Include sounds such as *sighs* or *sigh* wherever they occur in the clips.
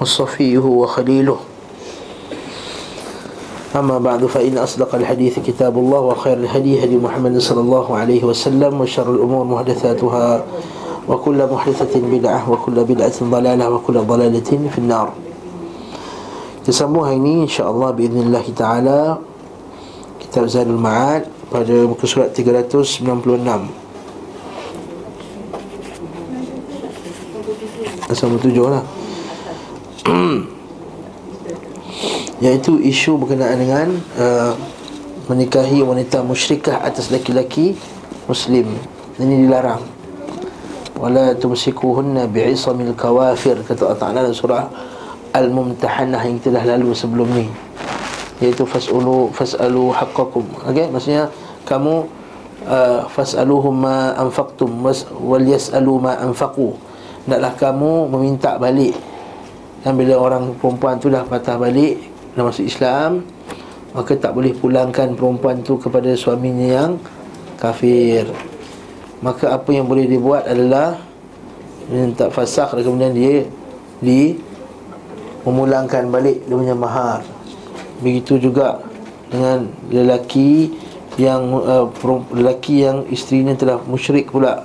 وصفيه وخليله. أما بعد فإن أصدق الحديث كتاب الله وخير الهدي هدي محمد صلى الله عليه وسلم وشر الأمور محدثاتها وكل محدثة بدعة وكل بدعة ضلالة وكل ضلالة في النار. Tersambung hari ini insyaAllah Biiznillah ta'ala Kitab Zadul Ma'ad Pada muka surat 396 Assalamualaikum lah. Iaitu isu berkenaan dengan uh, Menikahi wanita musyrikah atas laki-laki Muslim. Ini dilarang. Wala tumsikuhunna bi'isamil kawafir Kata Allah Ta'ala dalam surah Al-Mumtahanah yang telah lalu sebelum ni. Iaitu fas'ulu fas'alu haqqakum okay? Maksudnya kamu uh, Fas'aluhum ma anfaqtum Wal yas'alu ma anfaqu. Naklah kamu meminta balik Dan bila orang perempuan tu dah patah balik Dah masuk Islam Maka tak boleh pulangkan perempuan tu kepada suaminya yang kafir. Maka apa yang boleh dibuat adalah Minta fasakh dan kemudian dia Di memulangkan balik dia punya mahar. Begitu juga dengan lelaki yang uh, lelaki yang isterinya telah musyrik pula.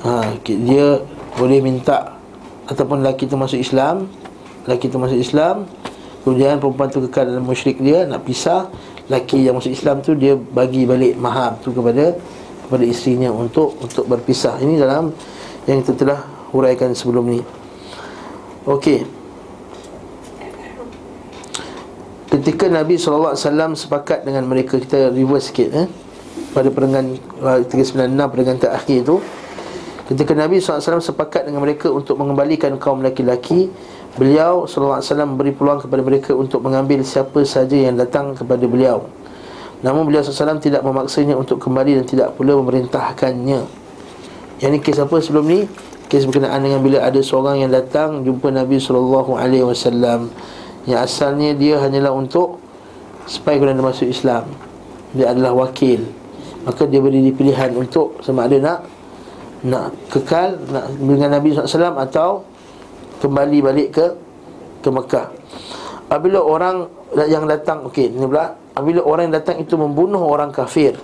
Ha, dia boleh minta ataupun lelaki itu masuk Islam lelaki itu masuk Islam kemudian perempuan tu kekal dalam musyrik dia nak pisah lelaki yang masuk Islam tu dia bagi balik mahar tu kepada kepada isterinya untuk untuk berpisah ini dalam yang kita telah huraikan sebelum ni okey Ketika Nabi SAW sepakat dengan mereka Kita reverse sikit eh? Pada perengan uh, 396 perengan terakhir itu Ketika Nabi SAW sepakat dengan mereka Untuk mengembalikan kaum laki-laki Beliau SAW beri peluang kepada mereka Untuk mengambil siapa saja yang datang kepada beliau Namun beliau SAW tidak memaksanya untuk kembali Dan tidak pula memerintahkannya Yang ini kes apa sebelum ni? Kes berkenaan dengan bila ada seorang yang datang Jumpa Nabi SAW yang asalnya dia hanyalah untuk supaya kena masuk Islam. Dia adalah wakil. Maka dia beri pilihan untuk sama ada nak nak kekal nak dengan Nabi SAW atau kembali balik ke ke Mekah. Apabila orang yang datang okey ni pula apabila orang yang datang itu membunuh orang kafir.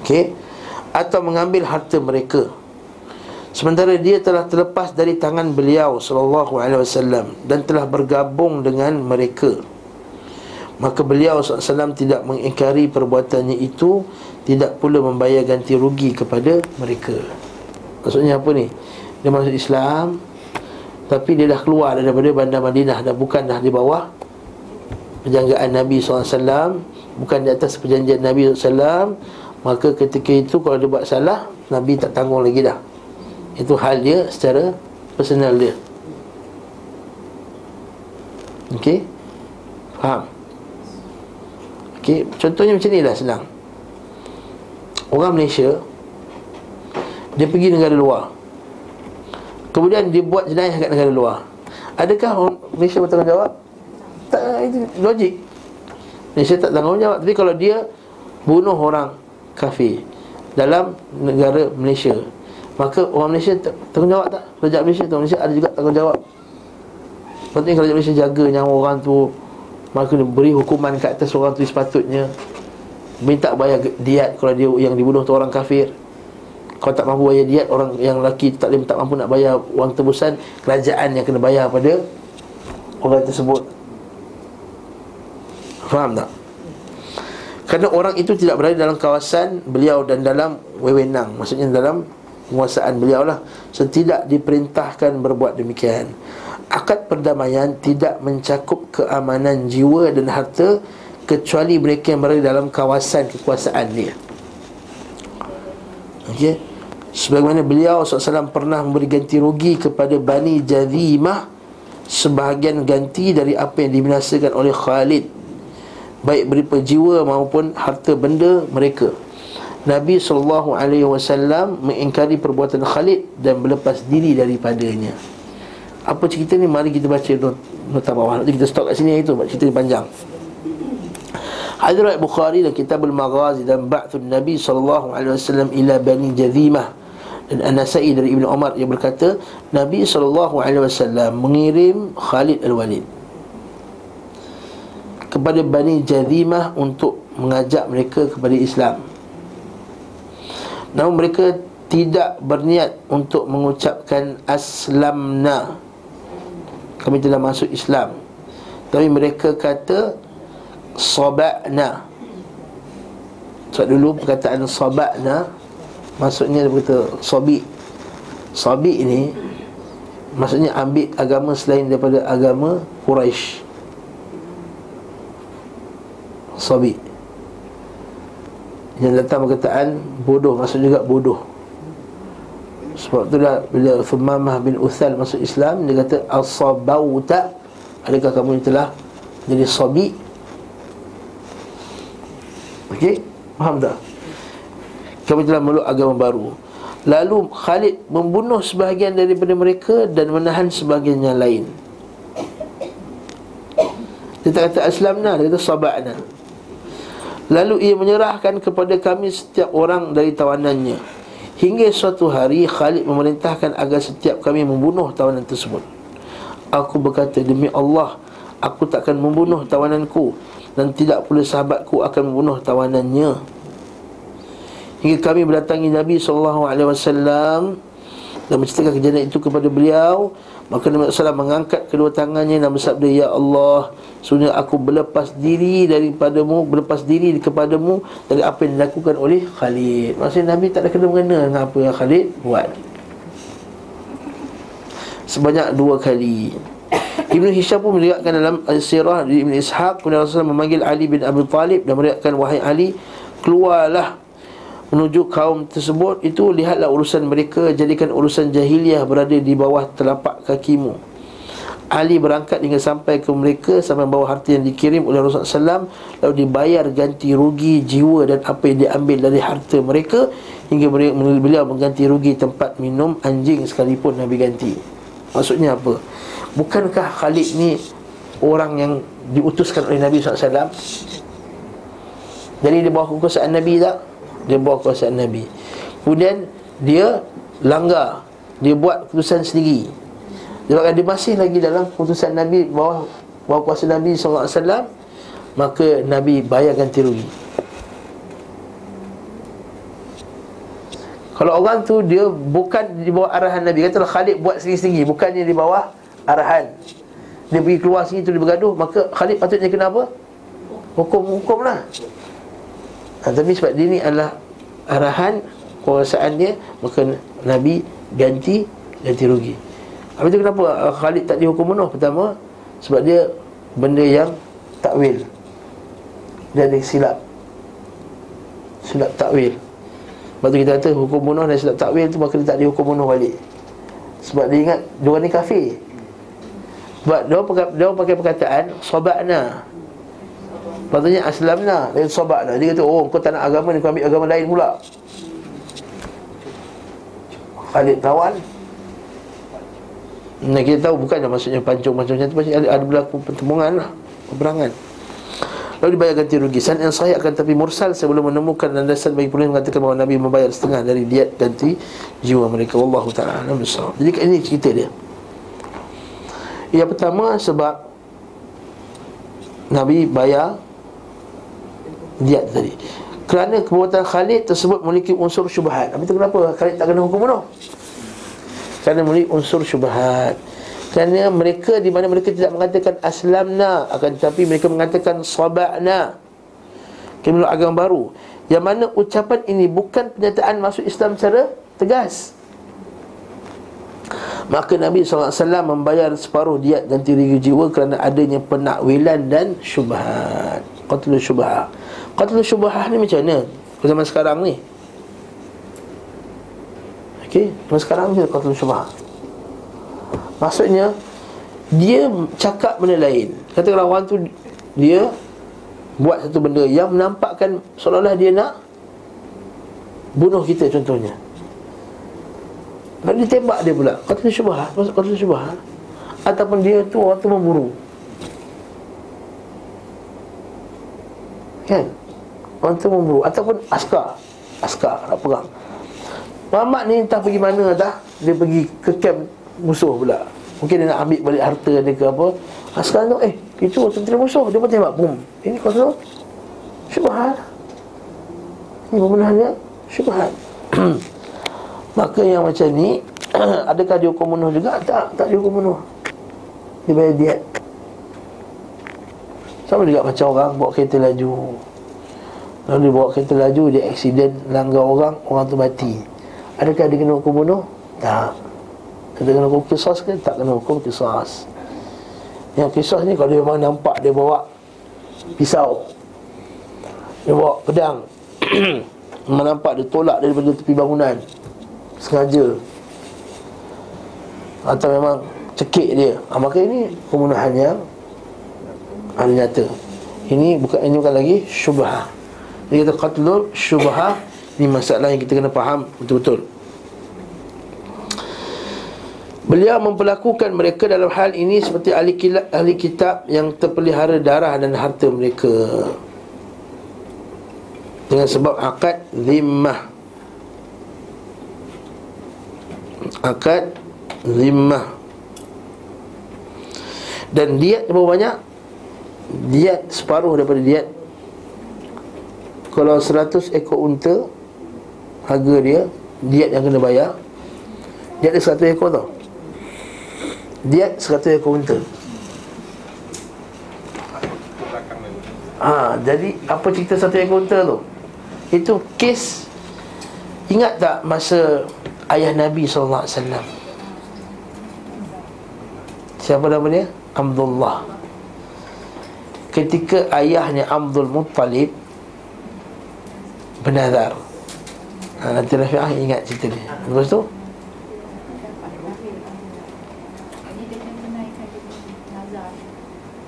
Okey atau mengambil harta mereka Sementara dia telah terlepas dari tangan beliau sallallahu alaihi wasallam dan telah bergabung dengan mereka. Maka beliau SAW tidak mengingkari perbuatannya itu Tidak pula membayar ganti rugi kepada mereka. Maksudnya apa ni? Dia masuk Islam Tapi dia dah keluar daripada bandar Madinah Dan bukan dah di bawah Penjanggaan Nabi SAW Bukan di atas perjanjian Nabi SAW Maka ketika itu kalau dia buat salah Nabi tak tanggung lagi dah. Itu hal dia secara personal dia. Okey? Faham? Okey Contohnya macam ni lah senang Orang Malaysia Dia pergi negara luar. Kemudian dia buat jenayah kat negara luar. Adakah orang Malaysia bertanggungjawab? Tak, itu logik. Malaysia tak tanggungjawab. Tapi kalau dia Bunuh orang kafir Dalam negara Malaysia Maka orang Malaysia tanggungjawab tak? Kerajaan Malaysia tu Malaysia ada juga tanggungjawab. Penting kerajaan Malaysia jaga nyawa orang tu Maka beri hukuman kat atas orang tu sepatutnya Minta bayar diat kalau dia yang dibunuh tu orang kafir. Kalau tak mampu bayar diat Orang yang lelaki tak, tak mampu nak bayar wang tebusan Kerajaan yang kena bayar pada Orang tersebut. Faham tak? Kerana orang itu tidak berada dalam kawasan beliau dan dalam wewenang. Maksudnya dalam penguasaan beliau lah. So, Tidak diperintahkan berbuat demikian. Akad perdamaian tidak mencakup keamanan jiwa dan harta Kecuali mereka yang berada dalam kawasan kekuasaan dia. Okey? Sebagaimana beliau SAW pernah memberi ganti rugi kepada Bani Jadhimah sebahagian ganti dari apa yang dibinasakan oleh Khalid. Baik berupa jiwa maupun harta benda mereka. Nabi SAW mengingkari perbuatan Khalid dan berlepas diri daripadanya. Apa cerita ni? Mari kita baca not, nota bawah. Nanti kita stop kat sini itu cerita ni panjang Hadrat Bukhari dan Kitab Al-Maghazi dan Ba'thun Nabi SAW ila Bani Jazimah dan An-Nasai dari Ibn Umar. Yang berkata Nabi SAW mengirim Khalid Al-Walid kepada Bani Jazimah untuk mengajak mereka kepada Islam. Namun mereka tidak berniat untuk mengucapkan aslamna. Kami telah masuk Islam. Tapi mereka kata sabakna sebab dulu perkataan sabakna maksudnya dia berkata sabi. Sabi ini maksudnya ambil agama selain daripada agama Quraisy. Sabi. Yang datang perkataan bodoh maksud juga bodoh. Sebab itulah bila Thumamah bin Uthal masuk Islam dia kata asabauta adakah kamu telah jadi sabi Okey, faham tak? Kami telah meluk agama baru. Lalu Khalid membunuh sebahagian daripada mereka Dan menahan sebahagian yang lain. Dia tak kata aslamna. Dia kata sabakna Lalu ia menyerahkan kepada kami setiap orang dari tawanannya. Hingga suatu hari Khalid memerintahkan agar setiap kami membunuh tawanan tersebut. Aku berkata demi Allah Aku takkan membunuh tawananku dan tidak pula sahabatku akan membunuh tawanannya. Hingga kami berdatangi Nabi SAW dan menceritakan kejadian itu kepada beliau maka Nabi SAW mengangkat kedua tangannya dan bersabda Ya Allah Sebenarnya aku berlepas diri daripadamu Berlepas diri kepadamu Dari apa yang dilakukan oleh Khalid. Maksudnya Nabi tak ada kena-mengena dengan apa yang Khalid buat. Sebanyak dua kali Ibn Hisham pun melihatkan dalam sirah di Ibn Ishaq Kemudian Rasulullah memanggil Ali bin Abi Talib Dan melihatkan wahai Ali Keluarlah menuju kaum tersebut. Itu lihatlah urusan mereka Jadikan urusan jahiliah berada di bawah telapak kakimu. Ali berangkat hingga sampai ke mereka Sampai bawa harta yang dikirim oleh Rasulullah SAW Lalu dibayar ganti rugi jiwa Dan apa yang diambil dari harta mereka Hingga beliau mengganti rugi tempat minum anjing sekalipun Nabi ganti. Maksudnya apa? Bukankah Khalid ni Orang yang diutuskan oleh Nabi SAW Jadi dia bawa kekuasaan Nabi tak? Dia bawa kekuasaan Nabi. Kemudian dia langgar. Dia buat keputusan sendiri. Dia masih lagi dalam keputusan Nabi Bawah, bawah kuasa Nabi SAW Maka Nabi bayar ganti rugi Kalau orang tu dia bukan di bawah arahan Nabi. Katalah Khalid buat sendiri-sendiri Bukannya di bawah arahan. Dia pergi keluar sini tu dia bergaduh Maka Khalid patutnya kena apa? Hukum-hukum lah ha, Tapi sebab dia ni adalah arahan Kuasaan dia Maka Nabi ganti Ganti rugi. Habis tu kenapa Khalid tak dihukum penuh? Pertama Sebab dia benda yang takwil. Dia ada silap. Silap takwil. Sebab tu kita kata hukum bunuh dan silap takwil tu Maka dia tak dihukum bunuh balik. Sebab dia ingat Dia ni kafir sebab dia pakai dia pakai perkataan sabakna. Patutnya aslamna dan sabakna. Dia kata, "Oh, kau tak nak agama ni, kau ambil agama lain pula." Khalid tawan Nah, kita tahu bukannya maksudnya pancung macam tu pasti ada, ada berlaku pertemuan lah, peperangan. Lalu dibayar ganti rugi. San yang sahih akan tapi mursal sebelum menemukan landasan bagi pulih mengatakan bahawa Nabi membayar setengah dari diet ganti jiwa mereka. Wallahu taala Jadi ini cerita dia. Yang pertama sebab Nabi bayar dia tadi. Kerana perbuatan Khalid tersebut memiliki unsur syubhat. Tapi itu kenapa Khalid tak kena hukum bunuh? Kerana memiliki unsur syubhat. Kerana mereka di mana mereka tidak mengatakan aslamna Akan tetapi mereka mengatakan sabakna Kemudian agama baru. Yang mana ucapan ini bukan pernyataan masuk Islam secara tegas Maka Nabi SAW membayar separuh diat ganti rugi jiwa kerana adanya penakwilan dan syubhat. Qatlul syubhat. Qatlul syubhat ni macam mana? Zaman sekarang ni. Okey, zaman sekarang ni qatlul syubhat. Maksudnya Dia cakap benda lain Katakanlah orang tu Dia Buat satu benda yang menampakkan Seolah-olah dia nak Bunuh kita contohnya Lalu dia tembak dia pula Kata syubah Kata syubah Ataupun dia tu orang tu memburu. Kan? Orang tu memburu. Ataupun askar. Askar nak perang. Muhammad ni entah pergi mana dah. Dia pergi ke camp musuh pula. Mungkin dia nak ambil balik harta dia ke apa. Askar tu eh Itu tentera musuh. Dia pun tembak Boom Ini kau tahu? Syubhat Ini pembunuhannya Syubhat *clears throat* Maka yang macam ni Adakah dia hukum bunuh juga? Tak, tak dihukum bunuh Dia bayar diet. Sama juga macam orang bawa kereta laju. Lalu dia bawa kereta laju Dia aksiden langgar orang Orang tu mati. Adakah dia kena hukum bunuh? Tak. Kita kena hukum kisah ke? Tak kena hukum kisah Yang kisah ni kalau dia memang nampak Dia bawa pisau. Dia bawa pedang. *clears throat* Memang nampak dia tolak daripada tepi bangunan Sengaja. Atau memang cekik dia. Ha, Maka ini pembunuhan yang Ada nyata. Ini bukan ini bukan lagi syubhah. Dia kata qatlul syubhah. Ini masalah yang kita kena faham betul-betul. Beliau memperlakukan mereka dalam hal ini seperti ahli, kitab, ahli kitab yang terpelihara darah dan harta mereka. Dengan sebab akad zimmah akad zimmah. Dan diat berapa banyak? Diat separuh daripada diat. Kalau 100 ekor unta harga dia diat yang kena bayar diat dia 100 ekor tau. Diat 100 ekor unta. Ha, jadi apa cerita satu ekor unta tu? Itu kes. Ingat tak masa ayah Nabi SAW Siapa nama dia? Abdullah. Ketika ayahnya Abdul Muttalib Bernazar. Ha, Nanti Rafi'ah ingat cerita ni Lepas tu?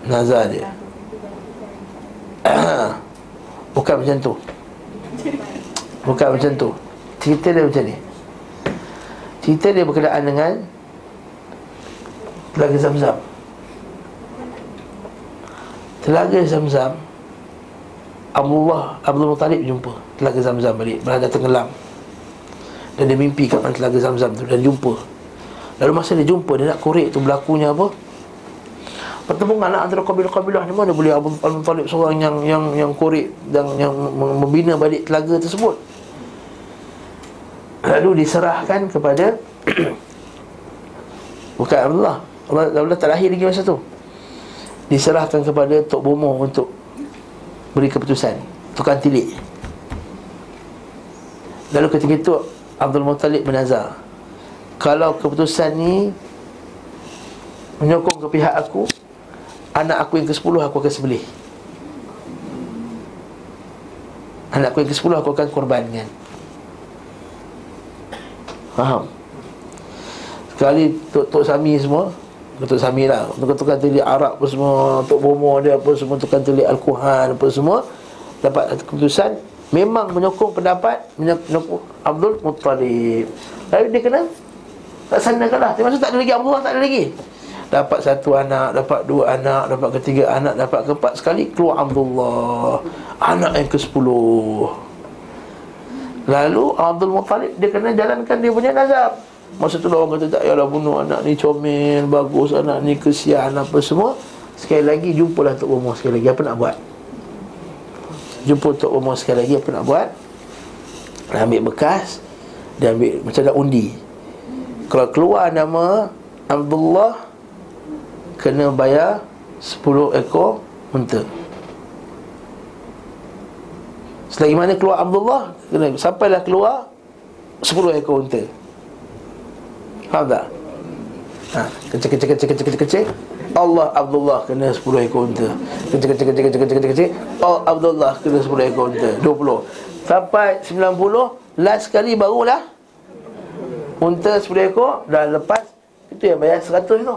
Nazar dia. *coughs* Bukan macam tu. Bukan macam tu. Cerita dia macam ni Cerita dia berkenaan dengan Telaga Zamzam. Telaga Zamzam Abdullah Abdul Muttalib jumpa Telaga Zamzam balik. Berada tenggelam Dan dia mimpi kat telaga Zamzam tu. Dan jumpa. Lalu masa dia jumpa Dia nak korek tu berlakunya apa? Pertemuan antara kabilah-kabilah ni mana boleh Abu Talib seorang yang yang yang korek dan yang membina balik telaga tersebut. Lalu diserahkan kepada *clears throat* bukan Abdullah. Allah, Allah tak lahir lagi masa tu. Diserahkan kepada Tok Bomo untuk beri keputusan. Tukang tilik. Lalu ketika itu Abdul Muttalib menazar. Kalau keputusan ni menyokong ke pihak aku, Anak aku yang ke-10 aku akan sebelih Anak aku yang ke-10 aku akan korbankan Faham? Sekali Tok, Tok Sami semua Tok Sami lah. Tukar-tukar tulis Arab pun semua Tok Bomo dia apa semua Tukar tulis Al-Quhan apa semua Dapat keputusan. Memang menyokong pendapat Menyokong Abdul Muttalib. Lalu dia kena Tak sanakan lah. Maksud tak ada lagi Abdullah tak ada lagi. Dapat satu anak, dapat dua anak, dapat ketiga anak, dapat keempat. Sekali Keluar Abdullah. Anak yang ke sepuluh Lalu Abdul Muttalib dia kena jalankan dia punya nazar. Masa tu orang kata tak payahlah bunuh anak ni comel, bagus anak ni kesian apa semua. Sekali lagi jumpalah Tok Bomo sekali lagi. Apa nak buat? Jumpa Tok Bomo sekali lagi apa nak buat? Dia ambil bekas Dia ambil macam dah undi. Kalau keluar nama Abdullah kena bayar 10 ekor unta. Selagi mana keluar Abdullah kena sampailah keluar 10 ekor unta. Faham tak? Ha, kecil kecil kecil kecil kecil kecil. Allah Abdullah kena 10 ekor unta. Kecil kecil kecil kecil kecil kecil. Allah Abdullah kena 10 ekor unta. 20. Sampai 90 last sekali barulah unta 10 ekor dah lepas itu yang bayar 100 tu.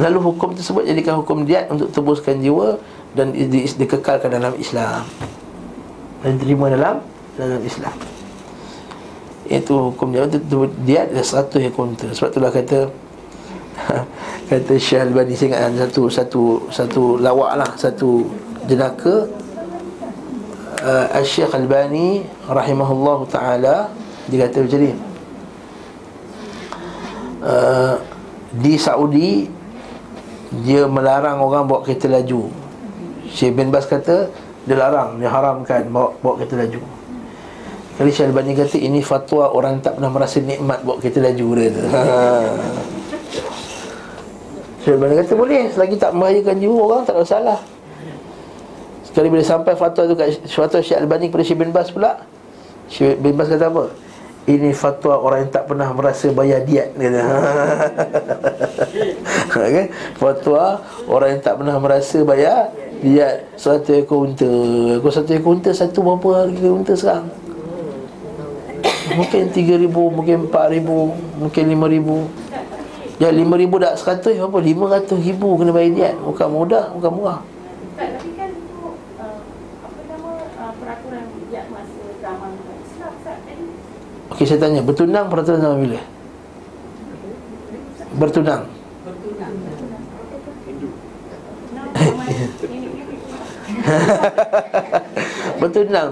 Lalu hukum tersebut jadikan hukum diat untuk tebuskan jiwa dan di, di, dikekalkan dalam Islam. Dan diterima dalam dalam Islam. Itu hukum dia untuk diat dan satu hukum tu. Sebab itulah kata *laughs* kata Syekh Al-Bani saya ingat satu satu satu lawak lah satu jenaka uh, Syekh Al-Bani rahimahullah taala dia kata macam ni uh, di Saudi dia melarang orang bawa kereta laju Syekh bin Bas kata dia larang, dia haramkan bawa, bawa kereta laju Kali Syekh Al-Bani kata ini fatwa orang tak pernah merasa nikmat bawa kereta laju dia tu *laughs* Syekh Al-Bani kata boleh selagi tak membahayakan jiwa orang tak ada masalah Sekali bila sampai fatwa tu kat fatwa Syekh Al-Bani kepada Syekh bin Bas pula Syekh bin Bas kata apa? Ini fatwa orang yang tak pernah merasa bayar diat *laughs* kata. *laughs* okay? Fatwa orang yang tak pernah merasa bayar diat satu ekor unta. Ekor satu ekor unta satu berapa harga unta sekarang? Mungkin tiga ribu, mungkin empat ribu, mungkin lima ribu. Ya lima ribu dah seratus apa? Lima ratus ribu kena bayar diat. Bukan mudah, bukan murah. Kan untuk uh, apa nama uh, tadi Okey saya tanya, bertunang peraturan zaman bila? Bertunang. Bertunang *laughs* *laughs*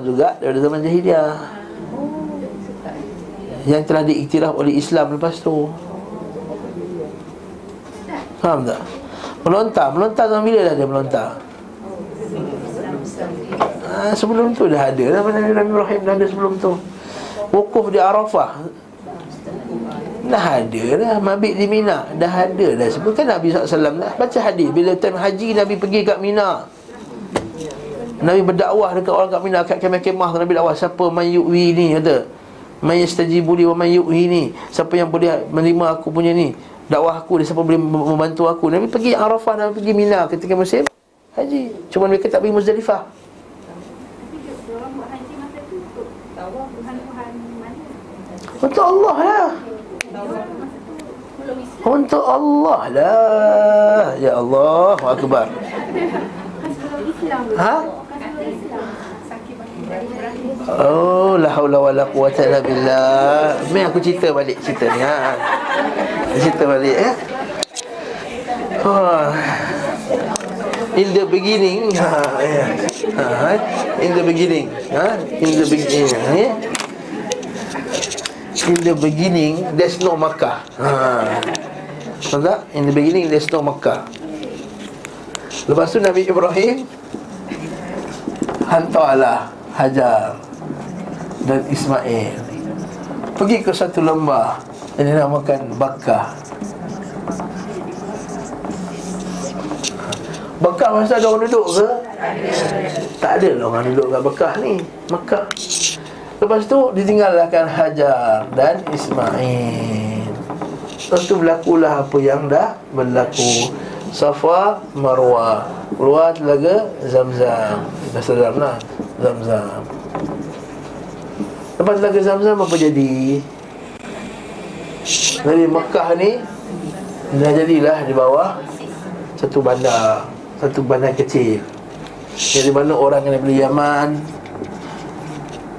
juga daripada zaman jahiliah. Yang telah diiktiraf oleh Islam lepas tu. Faham tak? Melontar, melontar zaman bila dah dia melontar? Ha, sebelum tu dah ada. Nabi Nabi Ibrahim dah ada sebelum tu. Wukuf di Arafah. Dah ada dah. Mabit di Mina. Dah ada dah. Sebab kan Nabi SAW dah. Baca hadis. Bila time haji Nabi pergi kat Mina Nabi berdakwah dekat orang kat Mina Kat kemah-kemah Nabi dakwah Siapa man yu'wi ni? Kata Man yastajibu li wa man yu'wi ni. Siapa yang boleh menerima aku punya ni? Dakwah aku Dia siapa boleh membantu aku? Nabi pergi Arafah Nabi pergi Mina Ketika musim Haji. Cuma mereka tak pergi Muzdalifah. Untuk Allah lah. Untuk Allah lah. Ya Allah Akbar. Ha? Oh La haula wa la quwata illa billah Ni aku cerita balik cerita ni ha. Cerita balik eh oh. In the beginning ha, yeah. ha, In the beginning ha? In the beginning yeah? In the beginning There's no Makkah ha. Tahu tak? In the beginning There's no Makkah Lepas tu Nabi Ibrahim Hantarlah Hajar Dan Ismail. Pergi ke satu lembah Yang dinamakan Bakah Bekah masa ada orang duduk ke? Tak ada lah orang duduk kat Bekah ni Mekah Lepas tu ditinggalkan Hajar dan Ismail. Lepas tu berlakulah apa yang dah berlaku Safa Marwah Keluar telaga Zamzam. Sedar lah. Zamzam. Lepas telaga Zamzam apa jadi? Dari Mekah ni Dah jadilah di bawah Satu bandar Satu bandar kecil. Dari mana orang yang daripada Yaman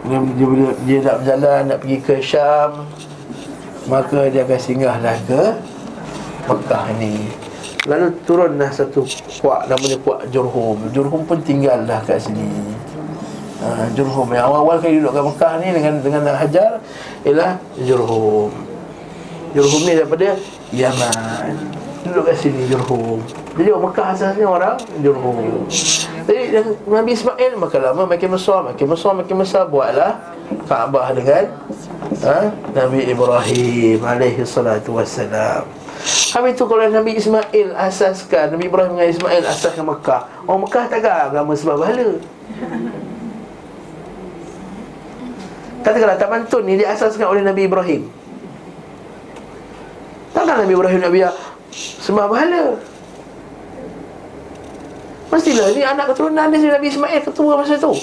dia, dia, dia nak berjalan Nak pergi ke Syam Maka dia akan singgahlah ke Mekah ni Lalu turunlah satu kuak Namanya kuak Jurhum. Jurhum pun tinggallah kat sini. Ha, Jurhum Yang awal-awal kali duduk kat Mekah ni Dengan dengan Hajar Ialah Jurhum. Jurhum ni daripada Yaman. Duduk kat sini Jurhum. Jadi orang Mekah asasnya orang Jurhum. Jadi yang Nabi Ismail Makin lama makin besar Makin besar makin besar Buatlah Kaabah dengan ha? Nabi Ibrahim Alaihi salatu wassalam Habis tu kalau Nabi Ismail asaskan Nabi Ibrahim dengan Ismail asaskan Mekah. Orang Mekah takkan agama sebab bahala Katakanlah Taman Tun ni diasaskan oleh Nabi Ibrahim. Takkan Nabi Ibrahim nak biar Sembah bahala Mestilah ni anak keturunan dia Nabi Ismail ketua masa tu.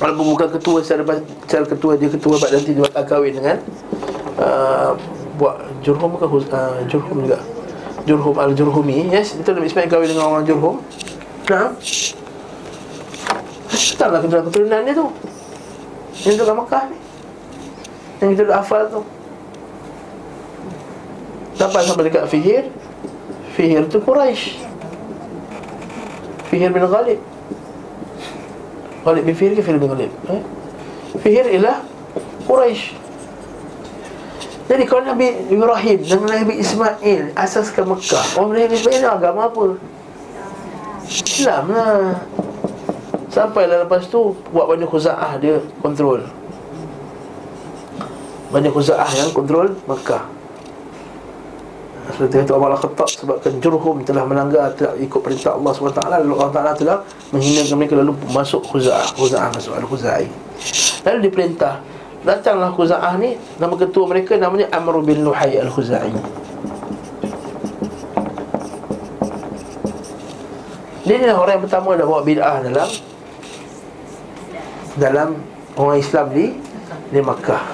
Walaupun bukan ketua secara, secara ketua Dia ketua buat nanti dia bakal kahwin dengan uh, Buat Jurhum bukan uh, Jurhum juga? Jurhum Al-Jurhumi Yes, betul Nabi Ismail kahwin dengan orang Jurhum. Nah. Taklah keturunan dia tu. Yang duduk Makkah ni. Yang kita duduk hafal tu. Sampai sampai dekat Fihir. Fihir tu Quraisy Fihir bin Ghalib. Ghalib bin Fihir ke Fihir bin Ghalib? Eh? Fihir ialah Quraisy jadi kalau Nabi Ibrahim dan Nabi Ismail asaskan Mekah, orang Nabi Ismail agama apa? Islam lah. Sampai lah lepas tu buat Bani Khuza'ah dia kontrol. Bani Khuza'ah yang kontrol Mekah. Seperti kata Umar Al-Khattab Sebabkan Jurhum telah melanggar Tidak ikut perintah Allah SWT Lalu Allah Ta'ala telah menghinakan mereka Lalu masuk Khuza'ah Khuza'ah masuk Al-Khuza'ah Lalu diperintah Datanglah Khuza'ah ni Nama ketua mereka namanya Amr bin Luhai Al-Khuza'i. Dia ni orang yang pertama dah bawa bid'ah dalam Dalam orang Islam di Di Makkah.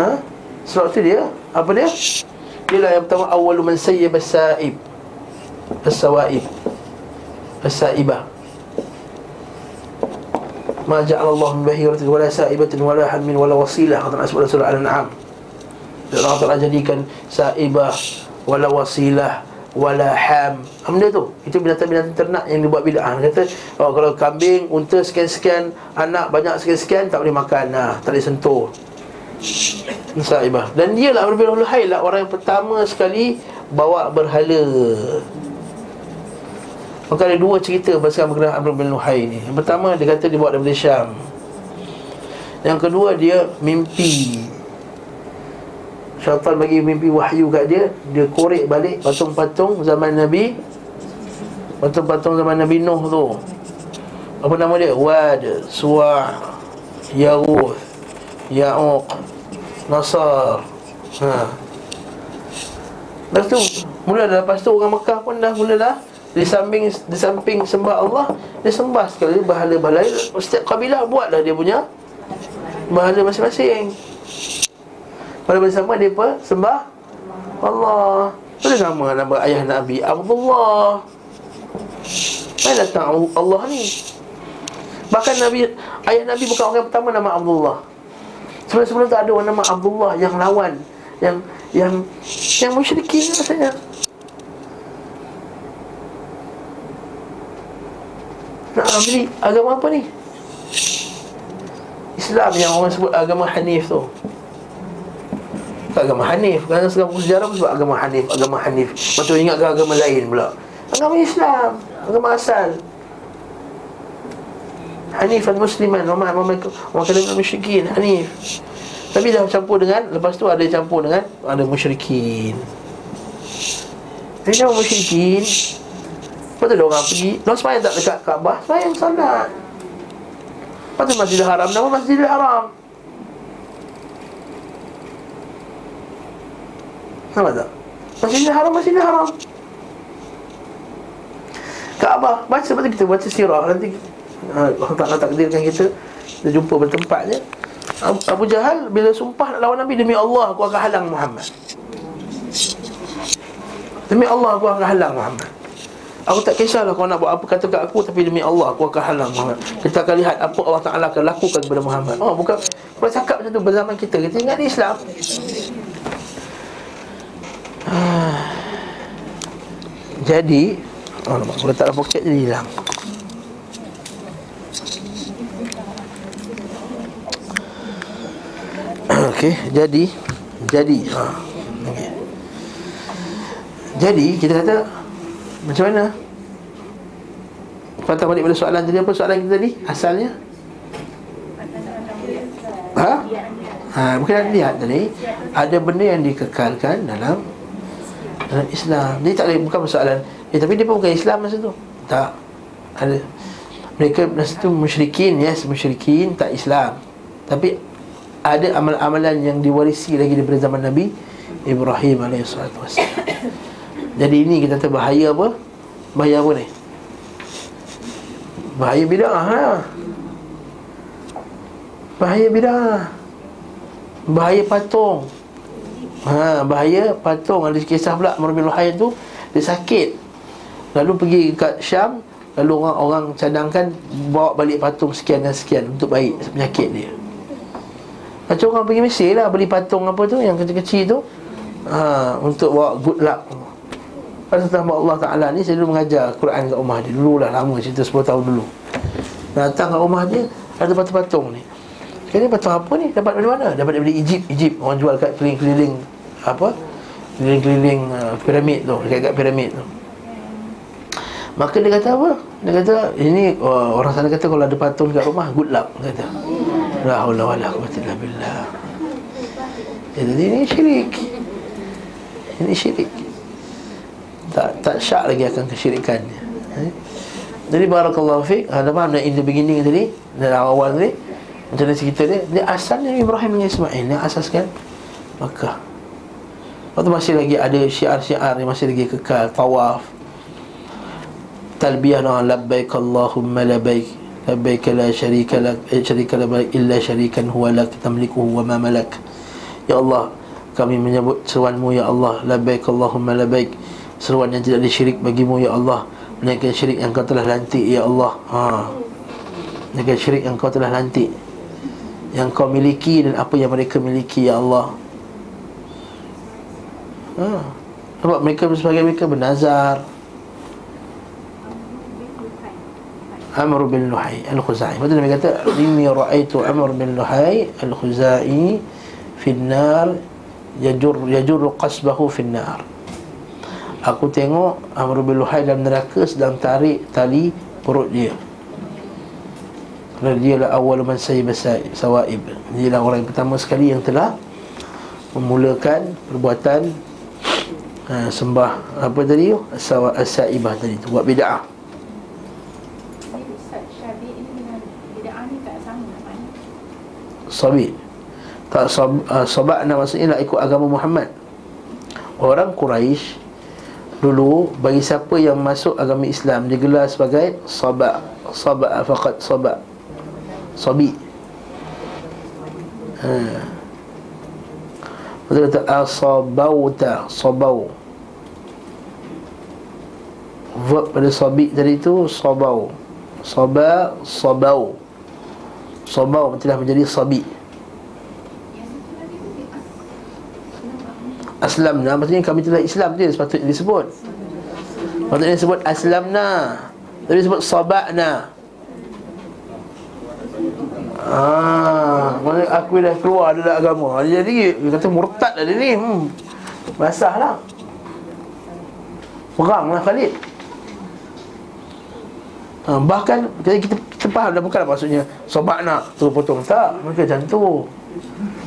Ha? Sebab tu dia Apa dia? Dia lah yang pertama Awalu man sayyib as-sa'ib. As-sawa'ib As-sa'ibah Ma ja'ala min bahiratin wala sa'ibatin wala hammin wala wasilah kata Rasul surah Al-An'am. Allah Ta'ala jadikan sa'ibah wala wasilah wala ham. Benda tu. Itu binatang-binatang ternak yang dibuat bid'ah. Dia kata oh, kalau kambing, unta sekian-sekian, anak banyak sekian-sekian tak boleh makan. Nah, tak boleh sentuh. Sa'ibah. Dan dia lah Rabbul Hayy lah orang yang pertama sekali bawa berhala. Maka ada dua cerita pasal berkenaan Amr bin Luhai ni. Yang pertama dia kata dia bawa daripada Syam. Yang kedua dia mimpi. Syaitan bagi mimpi wahyu kat dia Dia korek balik patung-patung zaman Nabi Patung-patung zaman Nabi Nuh tu. Apa nama dia? Wad, Suwa' Yaguth Ya'uq Nasar. Ha. Lepas tu Mula dah lepas tu orang Mekah pun dah mula dah di samping di samping sembah Allah dia sembah sekali bahala-bahala setiap kabilah buatlah dia punya bahala masing-masing. Pada masa sama dia apa? Sembah Allah. Itu nama nama ayah Nabi Abdullah. Mana datang Allah ni? Bahkan Nabi ayah Nabi bukan orang pertama nama Abdullah. Sebelum-sebelum tu ada orang nama Abdullah yang lawan yang yang yang musyrikin rasanya Nak ambil agama apa ni? Islam yang orang sebut agama Hanif tu. Agama Hanif. Kerana sekarang sejarah sebut agama Hanif Agama Hanif. Lepas tu ingatkan agama lain pula. Agama Islam Agama asal. Hanif al Musliman Orang kata dengan musyrikin Hanif. Tapi dah campur dengan Lepas tu ada campur dengan Ada musyrikin. Ini nama musyrikin Lepas tu ada orang pergi Mereka semayang tak dekat Kaabah? Semayang salat Lepas tu Masjidil Haram. Nama Masjidil Haram. Nampak tak? Masjidil Haram Masjidil Haram. Kaabah. Baca seperti kita baca sirah. Nanti ha, Allah Ta'ala takdirkan kita Kita jumpa bertempatnya. Abu Jahal bila sumpah nak lawan Nabi Demi Allah aku akan halang Muhammad. Demi Allah aku akan halang Muhammad Aku tak kisahlah kau nak buat apa kata kat aku Tapi demi Allah aku akan halang Muhammad Kita akan lihat apa Allah Ta'ala akan lakukan kepada Muhammad Oh bukan Kalau cakap macam tu berzaman kita Kita ingat ni Islam *sighs* Jadi Oh nampak Kalau tak ada poket jadi hilang *clears throat* Okey, jadi jadi ha. Okay. Jadi kita kata macam mana? Patah balik pada soalan tadi Apa soalan kita tadi? Asalnya? Ha? Ha, bukan lihat tadi Ada benda yang dikekalkan dalam Dalam Islam Dia tak boleh, bukan persoalan eh, Tapi dia pun bukan Islam masa tu Tak Ada Mereka masa tu musyrikin Yes, musyrikin Tak Islam Tapi Ada amalan-amalan yang diwarisi lagi Daripada zaman Nabi Ibrahim AS jadi ini kita kata bahaya apa? Bahaya apa ni? Bahaya bid'ah ha? Bahaya bid'ah Bahaya patung Ha, bahaya patung ada kisah pula Amr bin Luhai tu dia sakit. Lalu pergi kat Syam, lalu orang-orang cadangkan bawa balik patung sekian dan sekian untuk baik penyakit dia. Macam orang pergi Mesir lah beli patung apa tu yang kecil-kecil tu. Ha, untuk bawa good luck. Pasal tambah Allah Ta'ala ni Saya dulu mengajar Quran kat rumah dia. Dulu lah lama cerita 10 tahun dulu. Datang kat rumah dia Ada patung-patung ni. Kali patung apa ni? Dapat dari mana? Dapat dari Egypt. Egypt Orang jual kat keliling-keliling Apa? Keliling-keliling uh, piramid tu Dekat-dekat piramid tu. Maka dia kata apa? Dia kata Ini uh, orang sana kata Kalau ada patung kat rumah Good luck Dia kata. La haula wa billah. Jadi ini syirik. Ini syirik tak tak syak lagi akan kesyirikannya. Eh? Jadi barakallahu fiik, ada faham dah in the beginning tadi, dari awal tadi. Macam mana cerita dia? Dia asalnya Ibrahim dengan Ismail Dia asaskan Makkah Waktu masih lagi ada syiar-syiar Yang masih lagi kekal Tawaf Talbiyah doa Labbaik Allahumma labbaik Labbaik la syarika lak eh, Syarika labbaik illa syarikan huwa lak Tamlikuhu wa ma malak Ya Allah Kami menyebut seruanmu Ya Allah Labbaik Allahumma labbaik Seruan yang tidak disyirik bagimu Ya Allah. Menaikkan syirik yang kau telah lantik Ya Allah. Ha. Menaikkan syirik yang kau telah lantik. Yang kau miliki dan apa yang mereka miliki Ya Allah. Ha. Sebab mereka sebagai mereka bernazar. Amr bin Luhai Al-Khuzai. Betul Nabi kata Inni ra'aitu Amr bin Luhai Al-Khuzai Finnar Yajur Yajur qasbahu finnar Aku tengok Amr bin Luhai dalam neraka Sedang tarik tali perut dia. Kerana dia lah awal man sawaib. Dia lah orang yang pertama sekali yang telah Memulakan perbuatan uh, Sembah Apa tadi? Tu? As-saibah tadi tu Buat bida'ah Sabi Tak sab, uh, sabak nak maksudnya nak ikut agama Muhammad. Orang Quraisy Dulu bagi siapa yang masuk agama Islam Digelar sebagai sabak Sabak faqat sabak Sabi. Ha. Betul kata Asabauta Sabau. Verb pada sabi tadi tu Sabau. Sabak Sabau. Sabau telah menjadi sabi Aslamna Maksudnya kami telah Islam dia sepatutnya disebut. Maksudnya disebut Aslamna Tapi disebut Sabakna. Ah, maksudnya aku dah keluar dari agama. Jadi dia kata murtad dah dia ni hmm. Basah lah. Perang lah Khalid. Ha, Bahkan kita, kita faham dah bukan maksudnya tu potong Tak, mereka macam tu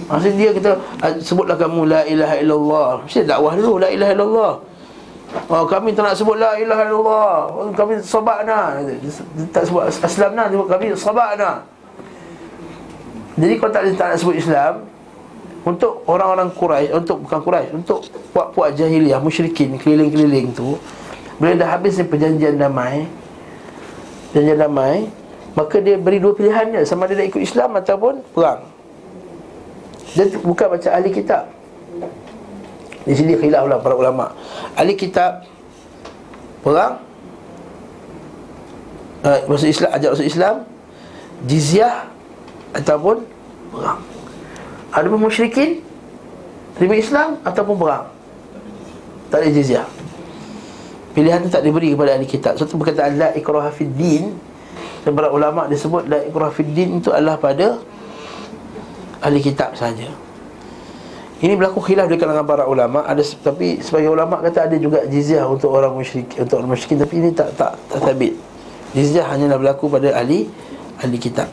Maksudnya dia kata ah, Sebutlah kamu La ilaha illallah. Mesti dakwah dulu La ilaha illallah. Oh, kami tak nak sebut La ilaha illallah. Oh, Kami sabakna Tak sebut aslamna Kami sabakna jadi kalau tak, tak nak sebut Islam Untuk orang-orang Quraisy Untuk bukan Quraisy Untuk puak-puak jahiliah Musyrikin keliling-keliling tu Bila dah habis perjanjian damai Perjanjian damai Maka dia beri dua pilihannya Sama dia nak ikut Islam ataupun perang Dia bukan macam ahli kitab Di sini khilaf lah para ulama Ahli kitab Perang uh, Masuk Islam Ajak masuk Islam Jizyah ataupun perang. Ada pun musyrikin terima Islam ataupun perang. Tak ada jizyah. Pilihan itu tak diberi kepada ahli kitab. Satu perkataan la ikraha fid din dan para ulama disebut la ikraha fid din itu adalah pada ahli kitab saja. Ini berlaku khilaf di kalangan para ulama ada tapi sebagai ulama kata ada juga jizyah untuk orang musyrik untuk orang musyrikin tapi ini tak tak tak tabit. Jizyah hanyalah berlaku pada ahli ahli kitab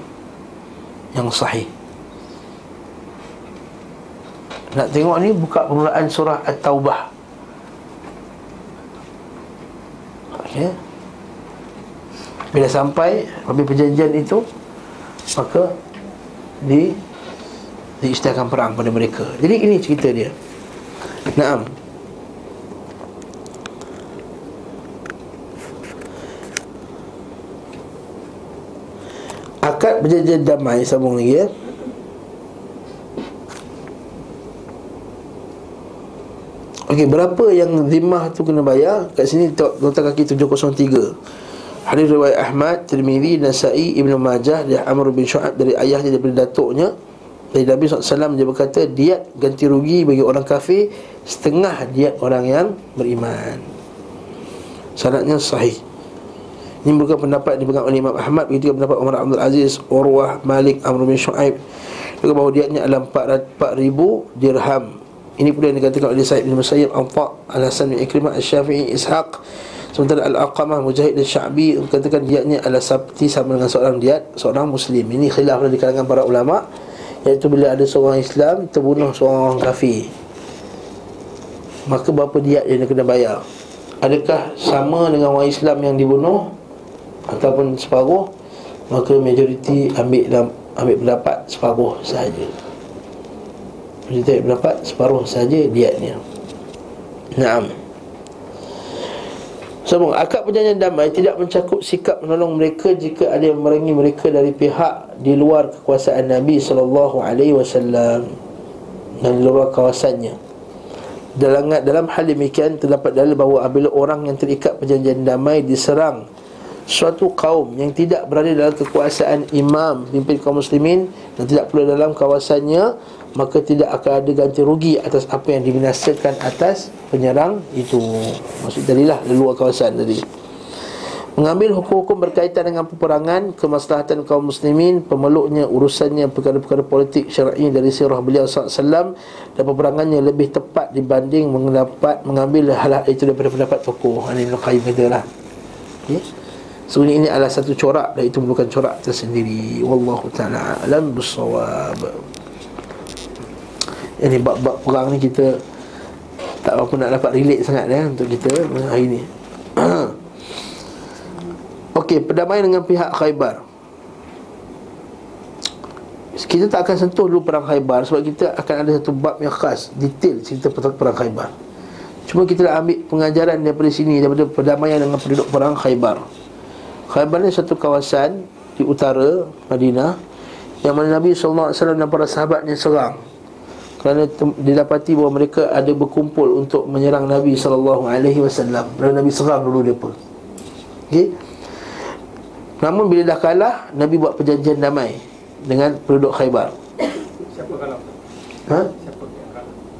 yang sahih Nak tengok ni buka permulaan surah At-Taubah okay. Bila sampai Habis perjanjian itu Maka Di Diisytiharkan perang pada mereka Jadi ini cerita dia Naam akad perjanjian damai sambung lagi ya Okey, berapa yang zimah tu kena bayar? Kat sini nota kaki 703. Hadis riwayat Ahmad, Tirmizi, Nasa'i, Ibnu Majah dari Amr bin Shu'ab dari ayahnya daripada datuknya. Dari Nabi SAW dia berkata Diat ganti rugi bagi orang kafir Setengah diat orang yang beriman. Sanatnya sahih. Ini bukan pendapat dipegang oleh Imam Ahmad Begitu pendapat Umar Abdul Aziz Urwah, Malik, Amr bin Shu'aib. Juga bahawa diatnya adalah 4,000 dirham. Ini pula yang dikatakan oleh Sayyid bin Musayyib Al-Fa' Al-Hasan bin Ikrimah Al-Syafi'i Ishaq. Sementara Al-Aqamah Mujahid dan Sya'bi Katakan diatnya adalah seperti sama dengan seorang diat Seorang Muslim. Ini khilaf di kalangan para ulama' Iaitu bila ada seorang Islam Terbunuh seorang orang kafir. Maka berapa dia yang dia kena bayar? Adakah sama dengan orang Islam yang dibunuh Ataupun separuh? Maka majoriti ambil ambil pendapat separuh sahaja. Majoriti ambil pendapat separuh sahaja diatnya. Naam Sambung Akad perjanjian damai tidak mencakup sikap menolong mereka jika ada yang merangi mereka dari pihak di luar kekuasaan Nabi wasallam dan di luar kawasannya. Dalam dalam hal demikian terdapat dalil bahawa apabila orang yang terikat perjanjian damai diserang suatu kaum yang tidak berada dalam kekuasaan imam pimpin kaum muslimin dan tidak pula dalam kawasannya maka tidak akan ada ganti rugi atas apa yang dibinasakan atas penyerang itu. Maksud darilah di luar kawasan tadi. Mengambil hukum-hukum berkaitan dengan peperangan kemaslahatan kaum muslimin pemeluknya urusannya perkara-perkara politik syar'i dari sirah beliau SAW dan peperangannya lebih tepat dibanding mendapat mengambil hal-hal itu daripada pendapat tokoh. Ini Ibn Qayyim kata lah. Okay? Sebenarnya ini adalah satu corak dan itu bukan corak tersendiri. Wallahu ta'ala alam bersawab ini bab-bab perang ni kita tak apa nak dapat relate sangat eh, untuk kita hari ni. *clears throat* Okey, perdamaian dengan pihak Khaybar. Kita tak akan sentuh dulu perang Khaybar sebab kita akan ada satu bab yang khas, detail cerita perang Khaybar. Cuma kita nak ambil pengajaran daripada sini daripada perdamaian dengan penduduk perang Khaybar. Khaybar ni satu kawasan di utara Madinah yang mana Nabi SAW dan para sahabatnya serang kerana didapati bahawa mereka ada berkumpul untuk menyerang Nabi sallallahu alaihi wasallam. Dan Nabi serang dulu depa. Okey. Namun bila dah kalah, Nabi buat perjanjian damai dengan penduduk Khaybar. Siapa kalah? Ha?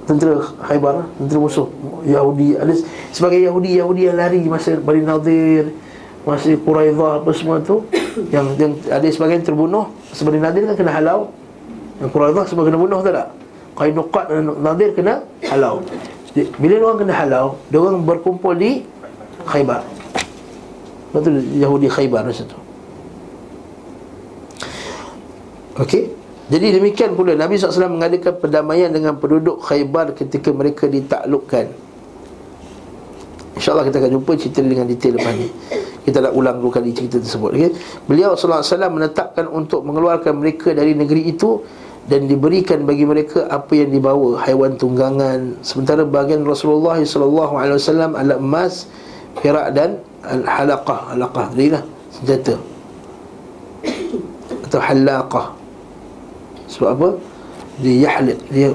Tentera Khaybar, tentera musuh Yahudi ada sebagai Yahudi Yahudi yang lari masa Bani Nadir, masa Quraidah apa semua tu *coughs* yang yang ada sebagian terbunuh sebab Nadir kan kena halau. Yang Quraidah sebab kena bunuh tak tak? Qainuqat dan Nadir kena halau. Bila orang kena halau Dia orang berkumpul di Khaybar. Lepas Yahudi Khaybar masa tu Okey? Jadi demikian pula Nabi SAW mengadakan perdamaian dengan penduduk Khaybar ketika mereka ditaklukkan. InsyaAllah kita akan jumpa cerita dengan detail lepas ni. Kita nak ulang dua kali cerita tersebut okay? Beliau SAW menetapkan untuk mengeluarkan mereka dari negeri itu dan diberikan bagi mereka apa yang dibawa haiwan tunggangan. Sementara bagian Rasulullah sallallahu alaihi wasallam adalah emas perak dan halaqah halaqah inilah senjata. Atau halaqah. Sebab apa? Dia yahliq dia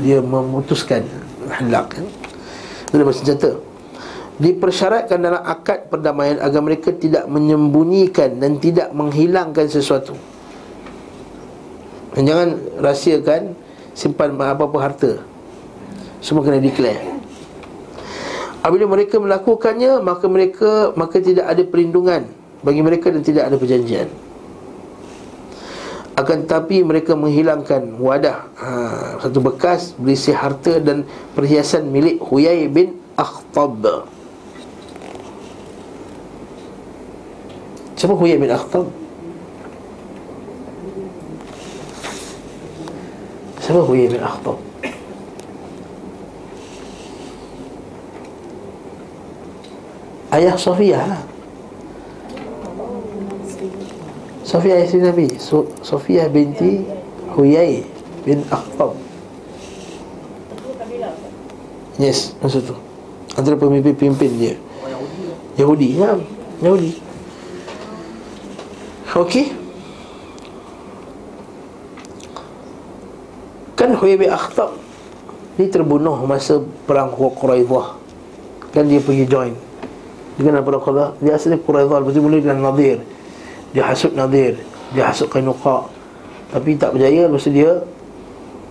dia memutuskan halaq kan? Itu senjata. Dipersyaratkan dalam akad perdamaian agar mereka tidak menyembunyikan dan tidak menghilangkan sesuatu dan jangan rahsiakan simpan apa-apa harta. Semua kena declare. Apabila mereka melakukannya Maka mereka Maka tidak ada perlindungan Bagi mereka dan tidak ada perjanjian. Akan tetapi mereka menghilangkan wadah ha, Satu bekas berisi harta dan perhiasan milik Huyai bin Akhtab. Siapa Huyai bin Akhtab? Siapa Huyai bin Akhtab? Ayah Sofia lah Sofia isteri Nabi. So, Sofia binti Huyai bin Akhtab. Yes, maksud tu. Antara pemimpin-pemimpin dia. Yahudi Ya, Yahudi. Okey Kan Huyai bin Akhtab Ni terbunuh masa perang Quraidah Kan dia pergi join. Dengan perang Quraidah Dia asalnya Quraidah Lepas mula dengan Nadir. Dia hasut Nadir Dia hasut Qainuqa. Tapi tak berjaya Lepas dia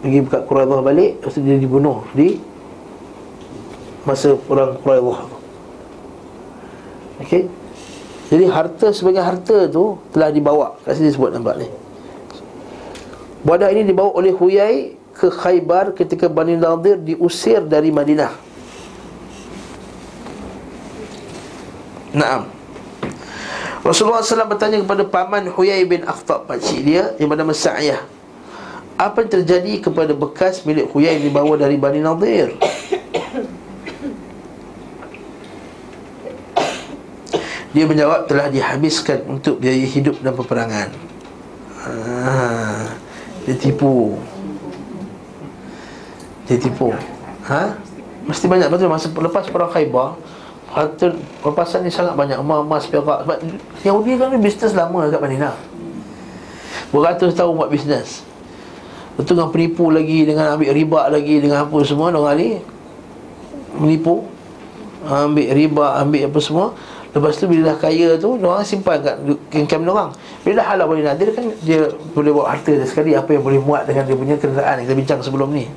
Pergi buka Quraidah balik Lepas dia dibunuh Di Masa perang Quraidah Okey? Jadi harta sebagai harta tu Telah dibawa. Kat sini sebut nampak ni Buadah ini dibawa oleh Huyai ke Khaybar ketika Bani Nadir diusir dari Madinah. Naam. Rasulullah SAW bertanya kepada paman Huyai bin Akhtab pakcik dia yang bernama Sa'yah. Apa yang terjadi kepada bekas milik Huyai yang dibawa dari Bani Nadir? Dia menjawab telah dihabiskan untuk biaya hidup dan peperangan. Ha, dia tipu. Dia tipu. Ha? Mesti banyak betul? Masa lepas perang khaybar Harta perpasan ni sangat banyak. Emas-emas perak. Sebab Yahudi kan bisnes lama kat Madinah Beratus tahun buat bisnes. Betul dengan penipu lagi Dengan ambil riba lagi Dengan apa semua Orang ni Menipu. Ambil riba Ambil apa semua Lepas tu bila dah kaya tu Orang simpan kat Kem orang Bila dah halal boleh nadir kan Dia boleh bawa harta sekali Apa yang boleh muat Dengan dia punya kenderaan Yang kita bincang sebelum ni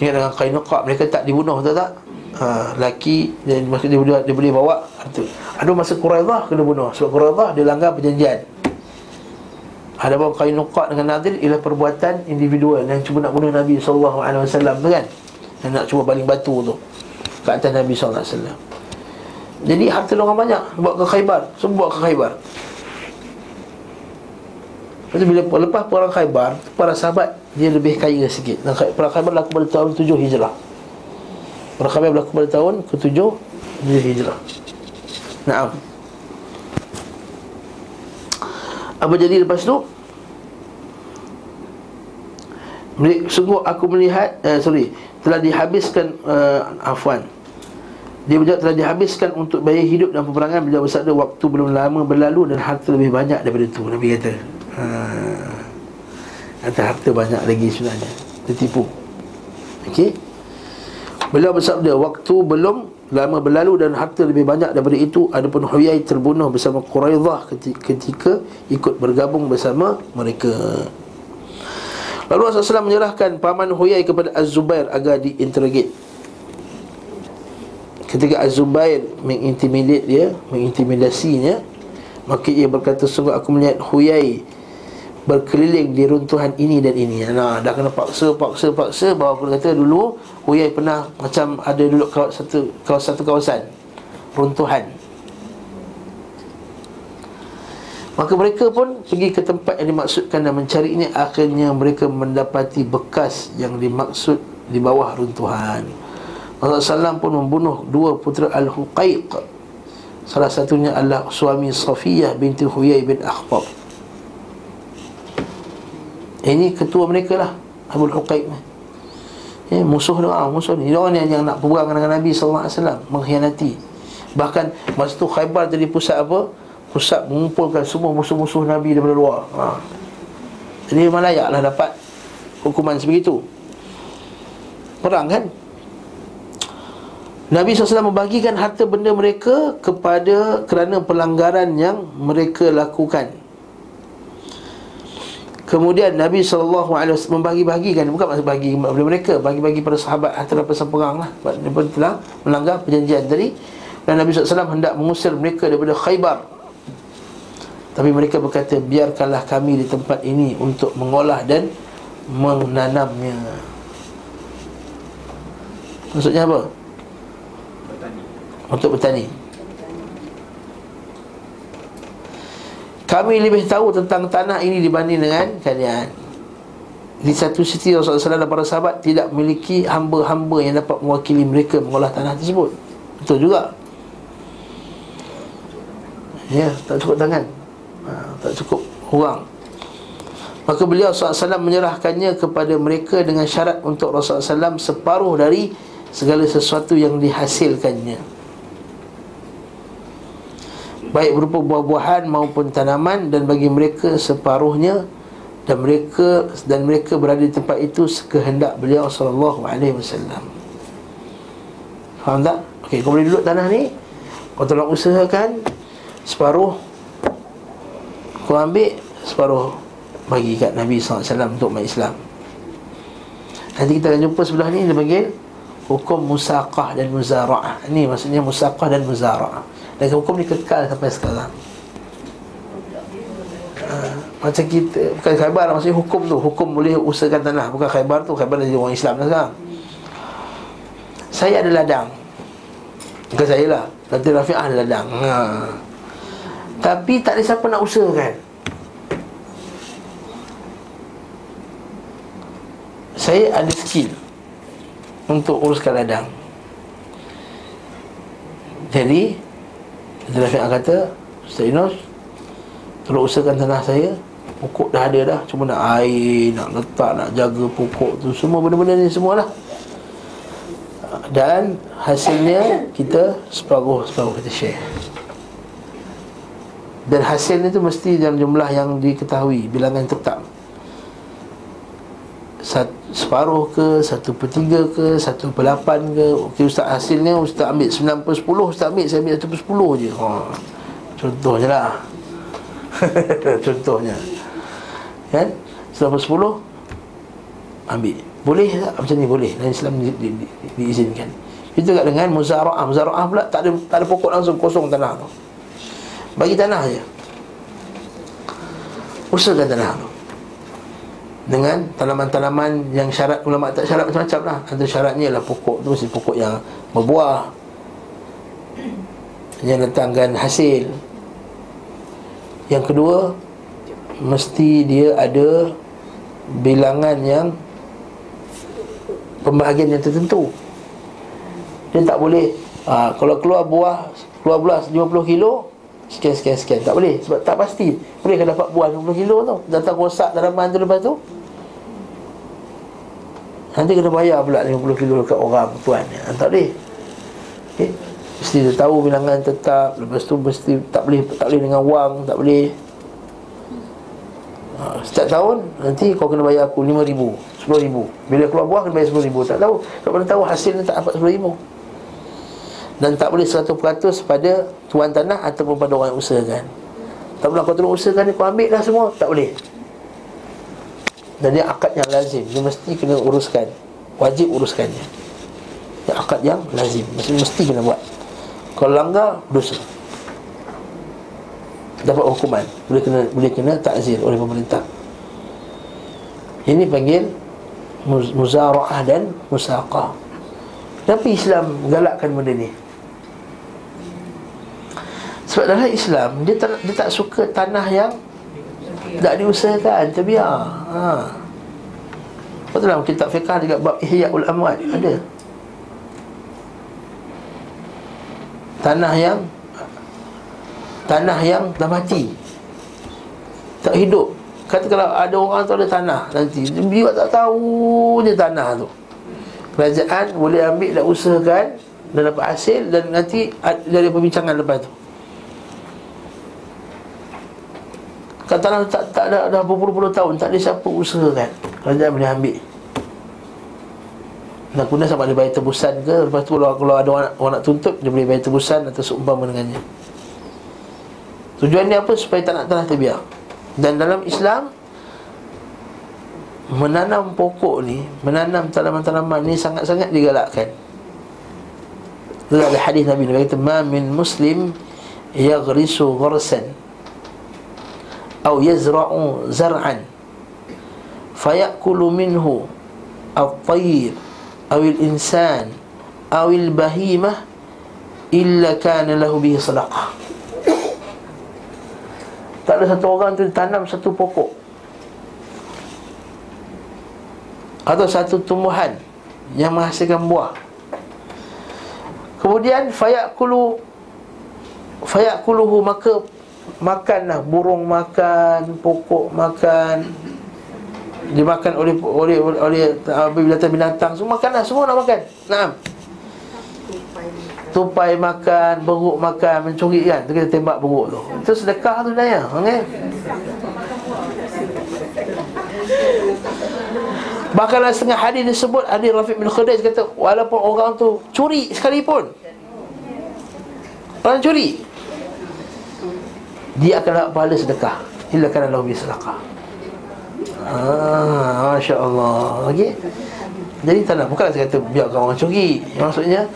Ingat dengan Qainuqa mereka tak dibunuh betul tak? Ha, laki dan maksud dia, dia, dia boleh bawa harta. Ada masa Quraidah kena bunuh sebab Quraidah dia langgar perjanjian. Ada bawa Qainuqa dengan Nadir ialah perbuatan individual yang cuba nak bunuh Nabi wasallam tu kan. Yang nak cuba baling batu tu ke atas Nabi wasallam. Jadi harta orang banyak bawa ke Khaybar, semua bawa ke Khaybar. Lepas bila lepas perang Khaybar, para sahabat dia lebih kaya sikit. Dan perang Khaybar berlaku pada tahun 7 Hijrah. Perang Khaybar berlaku pada tahun ke-7 Hijrah. Naam. Apa jadi lepas tu? Sungguh aku melihat eh, Sorry Telah dihabiskan uh, Afwan Dia berjawab telah dihabiskan Untuk biaya hidup dan peperangan. Bila bersabda waktu belum lama berlalu Dan harta lebih banyak daripada itu Nabi kata. Ha. Ada harta banyak lagi sebenarnya. Tertipu. Okey? Beliau bersabda Waktu belum lama berlalu dan harta lebih banyak daripada itu Adapun Huyai terbunuh bersama Quraidah ketika, ketika ikut bergabung bersama mereka. Lalu Rasulullah SAW menyerahkan paman Huyai kepada Az-Zubair agar diinterrogate Ketika Az-Zubair mengintimidate dia Mengintimidasinya Maka ia berkata Sungguh aku melihat Huyai berkeliling di runtuhan ini dan ini. Nah, dah kena paksa, paksa, paksa bahawa aku kata dulu Huyai pernah macam ada dulu kawasan satu kawasan satu kawasan runtuhan. Maka mereka pun pergi ke tempat yang dimaksudkan dan mencari ini akhirnya mereka mendapati bekas yang dimaksud di bawah runtuhan. Rasulullah SAW pun membunuh dua putera Al-Huqaiq. Salah satunya adalah suami Safiyah binti Huyai bin Akhbab ini ketua mereka lah Abu Huqaib ni ya, Musuh dia ah, musuh ni. Dia orang yang, yang nak berperang dengan Nabi SAW Mengkhianati. Bahkan masa tu Khaybar jadi pusat apa? Pusat mengumpulkan semua musuh-musuh Nabi daripada luar. Ha. Jadi memang layak lah dapat Hukuman sebegitu. Perang kan Nabi SAW membagikan harta benda mereka kepada kerana pelanggaran yang mereka lakukan. Kemudian Nabi SAW membagi-bagikan Bukan maksud bagi kepada mereka Bagi-bagi pada sahabat Antara pasal perang lah. Dia pun telah melanggar perjanjian tadi. Dan Nabi SAW hendak mengusir mereka daripada khaybar. Tapi mereka berkata Biarkanlah kami di tempat ini Untuk mengolah dan menanamnya. Maksudnya apa? Untuk bertani. Kami lebih tahu tentang tanah ini dibanding dengan kalian. Di satu sisi Rasulullah SAW dan para sahabat Tidak memiliki hamba-hamba yang dapat mewakili mereka Mengolah tanah tersebut. Betul juga. Ya, tak cukup tangan. Ha, Tak cukup orang Maka beliau SAW menyerahkannya kepada mereka Dengan syarat untuk Rasulullah SAW Separuh dari segala sesuatu yang dihasilkannya baik berupa buah-buahan maupun tanaman dan bagi mereka separuhnya dan mereka dan mereka berada di tempat itu sekehendak beliau sallallahu alaihi wasallam. Faham tak? Okey, kau boleh duduk tanah ni. Kau tolong usahakan separuh kau ambil separuh bagi kat Nabi SAW untuk umat Islam. Nanti kita akan jumpa sebelah ni dia panggil hukum musaqah dan muzara'ah. Ini maksudnya musaqah dan muzara'ah. Dan hukum ni kekal sampai sekarang. Ha, macam kita bukan khaybar lah, maksudnya hukum tu hukum boleh usahakan tanah. Bukan khaybar tu khaybar dari orang Islam dah sekarang. Saya ada ladang. Bukan saya lah. Datin Rafi'ah ada ladang. Ha. tapi tak ada siapa nak usahakan. Saya ada skill untuk uruskan ladang. Jadi Datin Rafi'ah kata Ustaz Yunus Tolong usahakan tanah saya Pokok dah ada dah. Cuma nak air Nak letak Nak jaga pokok tu Semua benda-benda ni semua lah Dan Hasilnya Kita Separuh-separuh kita share Dan hasilnya tu Mesti dalam jumlah yang diketahui Bilangan tetap Sat, separuh ke Satu per tiga ke Satu per lapan ke. Okey Ustaz hasilnya Ustaz ambil sembilan per sepuluh Ustaz ambil Saya ambil satu per sepuluh je. Ha. Contohnya lah. *laughs* Contohnya. Kan? Setelah sepuluh Ambil. Boleh tak? Macam ni boleh. Dan Islam di, di, di, diizinkan. Itu kat dengan muzara'ah Muzara'ah pula tak ada, tak ada pokok langsung kosong tanah tu. Bagi tanah je. Usahakan tanah tu Dengan tanaman-tanaman yang syarat Ulama tak syarat macam-macam lah. Antara syaratnya ialah pokok tu Mesti pokok yang berbuah. Yang datangkan hasil. Yang kedua Mesti dia ada Bilangan yang Pembahagian yang tertentu. Dia tak boleh ha, Kalau keluar buah Keluar buah 50 kilo Sekian, sekian, sekian. Tak boleh Sebab tak pasti. Boleh kan dapat buah 50 kilo tu? Datang rosak tanaman tu lepas tu Nanti kena bayar pula 50 kilo dekat orang tuan ha, Tak boleh. Okay. Mesti dia tahu bilangan tetap. Lepas tu mesti tak boleh tak boleh dengan wang Tak boleh. Ha, Setiap tahun nanti kau kena bayar aku RM5,000 RM10,000 Bila keluar buah kena bayar RM10,000 Tak tahu Tak boleh tahu hasilnya tak dapat RM10,000 Dan tak boleh 100% pada tuan tanah Ataupun pada orang yang usahakan. Tak boleh kau tolong usahakan Kau ambil dah semua. Tak boleh Dan dia akad yang lazim. Dia mesti kena uruskan. Wajib uruskannya. Dia akad yang lazim. Mesti, mesti kena buat. Kalau langgar dosa. Dapat hukuman. Boleh kena boleh kena takzir oleh pemerintah. Ini panggil muzara'ah dan musaqah. Tapi Islam galakkan benda ni? Sebab dalam Islam dia tak, dia tak suka tanah yang tak diusahakan terbiar. Ha. Betul dalam kitab fiqah juga bab ihya'ul amwat ada. Tanah yang tanah yang dah mati. Tak hidup. Kata kalau ada orang tu ada tanah nanti dia tak tahu je tanah tu. Kerajaan boleh ambil dan usahakan dan dapat hasil dan nanti ada perbincangan lepas tu Tanah tak, tak ada dah berpuluh-puluh tahun tak ada siapa usahakan kerajaan boleh ambil. Nak guna sama ada bayar tebusan ke Lepas tu kalau, kalau ada orang, orang nak tuntut Dia boleh bayar tebusan atau seumpama dengannya. Tujuan dia apa? Supaya tak nak tanah terbiar. Dan dalam Islam Menanam pokok ni Menanam tanaman-tanaman ni Sangat-sangat digalakkan. Itu ada hadis Nabi Nabi kata Ma min muslim Yaghrisu gharsan Atau yazra'u zar'an. Fayakulu minhu Al-tayyir awil insan awil bahimah illa kana lahu bihi sadaqah. Tak ada satu orang tu tanam satu pokok. Atau satu tumbuhan yang menghasilkan buah. Kemudian fayakulu fayakuluhu maka makanlah burung makan pokok makan dimakan oleh oleh oleh binatang-binatang semua makanlah semua nak makan. Naam. Tupai makan, beruk makan, mencuri kan. Tu kita tembak beruk tu. Itu sedekah tu daya, okey. Dalam setengah hadis disebut Hadis Rafiq bin Khadij kata Walaupun orang tu curi sekalipun Orang curi Dia akan dapat pahala sedekah. Illa kan Allah sedekah Ah, Masya Allah okay? Jadi tanam Bukanlah saya kata Biarkan orang curi. Maksudnya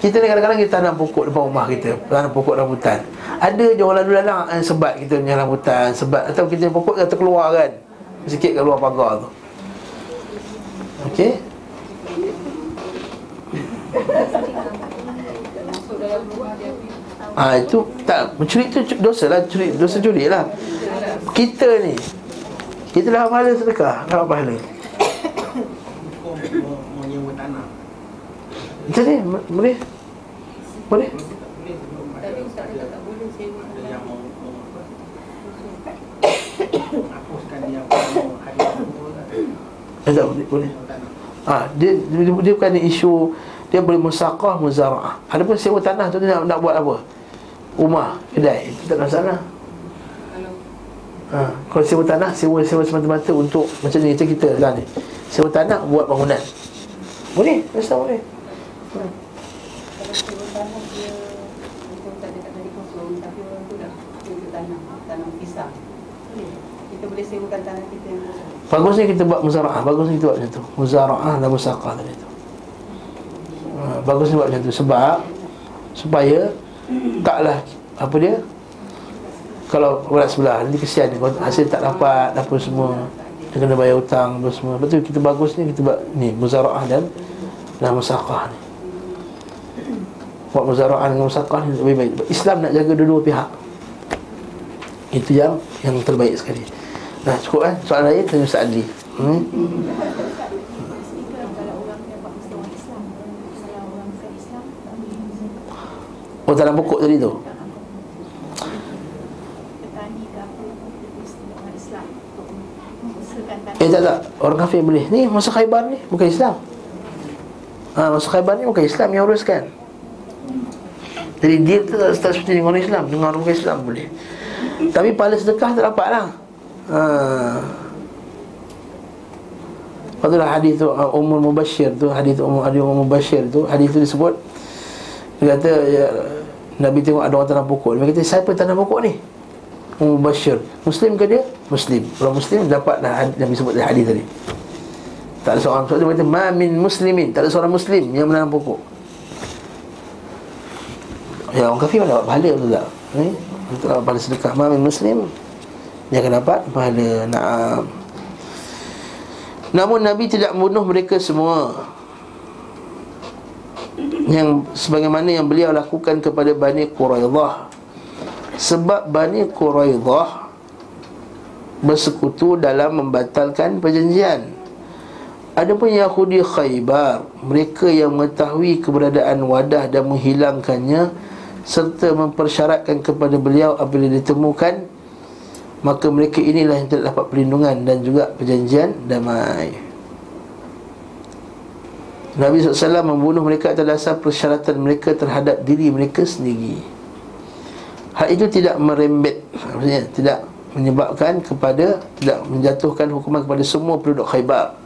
Kita ni kadang-kadang kita tanam pokok depan rumah kita Tanam pokok rambutan. Ada je orang lalu lalang yang Sebat kita punya rambutan Sebat Atau kita pokok kata keluar kan. Sikit kat luar pagar tu. Okey Ah itu tak mencuri tu dosa lah curi dosa curi lah. Kita ni kita dah pahala sedekah, dah pahala. Macam ni boleh? Boleh? Ada Eh, tak boleh, boleh. Ah, dia, dia, dia bukan isu dia boleh musaqah muzara'ah. Adapun sewa tanah tu dia nak, nak buat apa? Rumah, kedai, itu ada masalah. Ha, kalau sewa tanah, sewa sewa semata-mata untuk macam ni macam kita lah ni. Sewa tanah buat bangunan. Boleh, rasa boleh. Kalau sewa tanah dia Macam Ustaz cakap tadi kosong Tapi orang tu dah sewa tanam Tanam pisang Boleh Kita boleh sewakan tanah kita yang kosong Bagusnya kita buat muzara'ah, bagusnya kita buat macam tu. Muzara'ah dan musaqah tadi tu. Ha, bagusnya buat macam tu sebab supaya taklah apa dia? Kalau berat sebelah nanti kesian kalau hasil tak dapat apa semua dia kena bayar hutang apa semua. Betul kita bagusnya kita buat ni muzara'ah dan dan musaqah ni. Buat muzara'ah dengan musaqah ni lebih baik. Islam nak jaga dua-dua pihak. Itu yang yang terbaik sekali. Nah cukup kan Soalan lain tanya Ustaz Adli hmm? Oh dalam pokok tadi tu? Eh tak tak. Orang kafir boleh. Ni masa khaybar ni Bukan Islam. Ha, Masa khaybar ni bukan Islam yang uruskan. Jadi dia tu tak, tak seperti dengan orang Islam. Dengan orang Islam boleh. Tapi pahala sedekah tak dapat lah. Ha. Lepas tu lah hadis tu uh, Umur Mubashir tu Hadis tu Umur, Mubashir tu Hadis tu disebut. Dia kata ya, Nabi tengok ada orang tanam pokok. Dia kata siapa tanam pokok ni? Mubashir. Muslim ke dia? Muslim. Orang Muslim dapat dah Nabi sebut hadis tadi. Tak ada seorang Sebab dia kata Ma min muslimin. Tak ada seorang Muslim yang menanam pokok. Ya orang kafir mana dapat pahala betul tak? Eh? Betul dapat pahala sedekah. Ma min muslim Dia akan dapat pahala. Naam. Namun Nabi tidak membunuh mereka semua Yang sebagaimana yang beliau lakukan kepada Bani Quraidah. Sebab Bani Quraidah Bersekutu dalam membatalkan perjanjian. Adapun Yahudi Khaybar Mereka yang mengetahui keberadaan wadah dan menghilangkannya Serta mempersyaratkan kepada beliau apabila ditemukan Maka mereka inilah yang tidak dapat perlindungan dan juga perjanjian damai Nabi SAW membunuh mereka atas dasar persyaratan mereka terhadap diri mereka sendiri. Hal itu tidak merembet Maksudnya tidak menyebabkan kepada Tidak menjatuhkan hukuman kepada semua penduduk khaybar.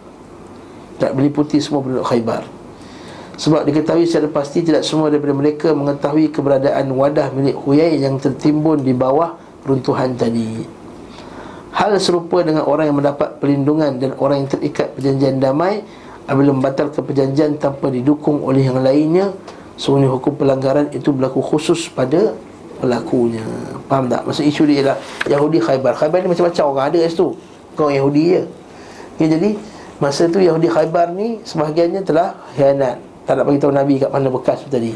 Tak meliputi semua penduduk khaybar. Sebab diketahui secara pasti tidak semua daripada mereka mengetahui keberadaan wadah milik Huyai yang tertimbun di bawah runtuhan tadi. Hal serupa dengan orang yang mendapat perlindungan dan orang yang terikat perjanjian damai apabila membatalkan perjanjian tanpa didukung oleh yang lainnya, sungguhnya hukum pelanggaran itu berlaku khusus pada pelakunya. Faham tak? Maksud isu dia ialah Yahudi Khaybar. Khaybar ni macam-macam orang ada kat situ. Orang Yahudi je. Okay, jadi masa tu Yahudi Khaybar ni sebahagiannya telah hianat. Tak nak bagi tahu Nabi kat mana bekas tadi.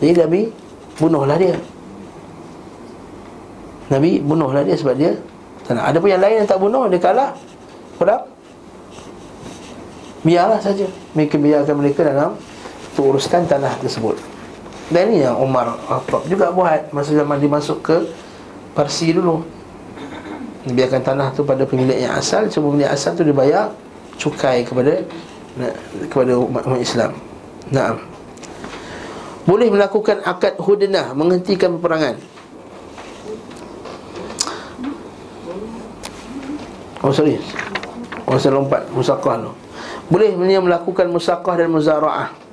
Jadi Nabi bunuhlah dia. Nabi bunuhlah dia sebab dia tak nak. Ada pun yang lain yang tak bunuh, dia kalah. Kurang. Biarlah saja. Mereka biarkan mereka dalam uruskan tanah tersebut. Dan ini yang Umar Khattab juga buat masa zaman dia masuk ke Parsi dulu. Biarkan tanah tu pada pemilik yang asal, cuma pemilik asal tu dia bayar cukai kepada kepada umat, Islam. Naam. Boleh melakukan akad hudnah menghentikan peperangan. Oh sorry Oh saya lompat Musaqah tu Boleh dia melakukan musaqah dan muzara'ah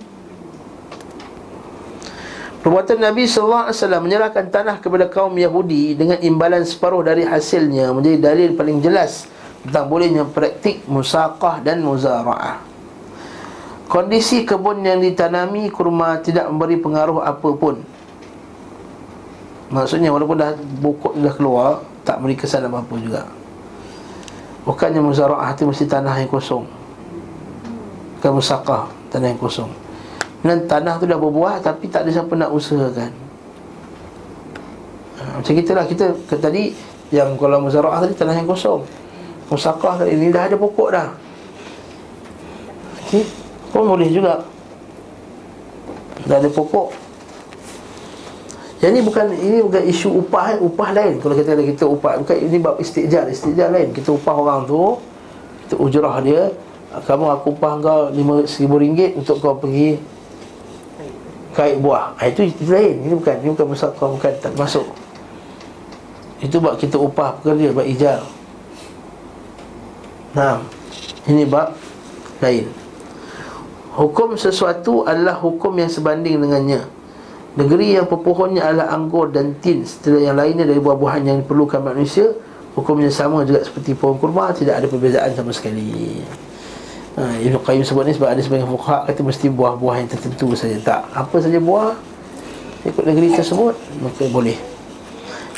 Perbuatan Nabi SAW menyerahkan tanah kepada kaum Yahudi dengan imbalan separuh dari hasilnya menjadi dalil paling jelas tentang bolehnya praktik musaqah dan muzara'ah. Kondisi kebun yang ditanami kurma tidak memberi pengaruh apa pun. Maksudnya walaupun dah pokok dah keluar tak beri kesan apa-apa juga. Bukannya muzara'ah itu mesti tanah yang kosong. Bukan musaqah, tanah yang kosong. Dan tanah tu dah berbuah Tapi tak ada siapa nak usahakan. Ha, Macam kita lah Kita ke tadi Yang kalau muzara'ah tadi Tanah yang kosong. Musakah Ini dah ada pokok dah. Okey? Pun boleh juga. Dah ada pokok. Ni bukan Ini bukan isu upah eh. Upah lain. Kalau kita kita upah Bukan ini bab istijar Istijar lain. Kita upah orang tu Kita ujrah dia kamu aku upah kau RM5,000 untuk kau pergi kait buah. Ha, itu, itu lain. Ini bukan ini bukan musaqah bukan tak masuk. Itu buat kita upah pekerja buat ijar nah ini bab lain. Hukum sesuatu adalah hukum yang sebanding dengannya. Negeri yang pepohonnya adalah anggur dan tin setelah yang lainnya dari buah-buahan yang diperlukan manusia hukumnya sama juga seperti pohon kurma tidak ada perbezaan sama sekali Ha, Ibn Qayyim sebut ni sebab ada sebagian fuqaha kata mesti buah-buah yang tertentu saja. Tak, apa saja buah ikut negeri tersebut maka boleh.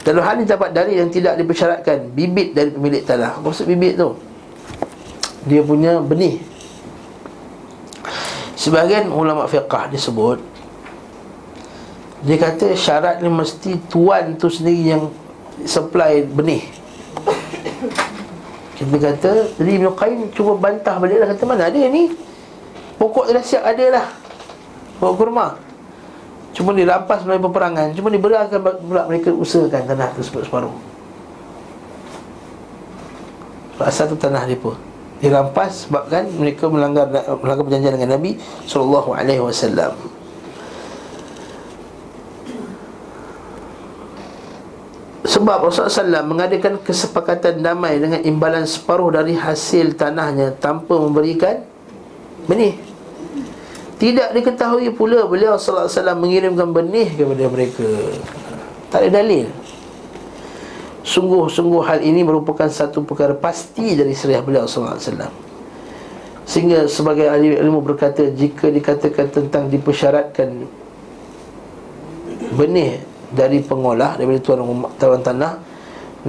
Dalam hal ini dapat dalil yang tidak dipersyaratkan bibit dari pemilik tanah. Maksud bibit tu dia punya benih. Sebahagian ulama fiqah disebut dia kata syarat ni mesti tuan tu sendiri yang supply benih kita kata Jadi Ibn Qayyim cuba bantah balik lah Kata mana ada ni? Pokok dah siap ada lah. Pokok kurma. Cuma dirampas melalui peperangan. Cuma diberikan pula mereka usahakan tanah tersebut separuh. Asal tu tanah dia pun. Dirampas sebabkan mereka melanggar melanggar perjanjian dengan Nabi sallallahu alaihi wasallam. Sebab Rasulullah SAW mengadakan kesepakatan damai dengan imbalan separuh dari hasil tanahnya tanpa memberikan benih. Tidak diketahui pula beliau SAW mengirimkan benih kepada mereka. Tak ada dalil. Sungguh-sungguh hal ini merupakan satu perkara pasti dari seriah beliau SAW. Sehingga sebagai ahli ilmu berkata jika dikatakan tentang dipersyaratkan benih dari pengolah daripada tuan rumah tuan tanah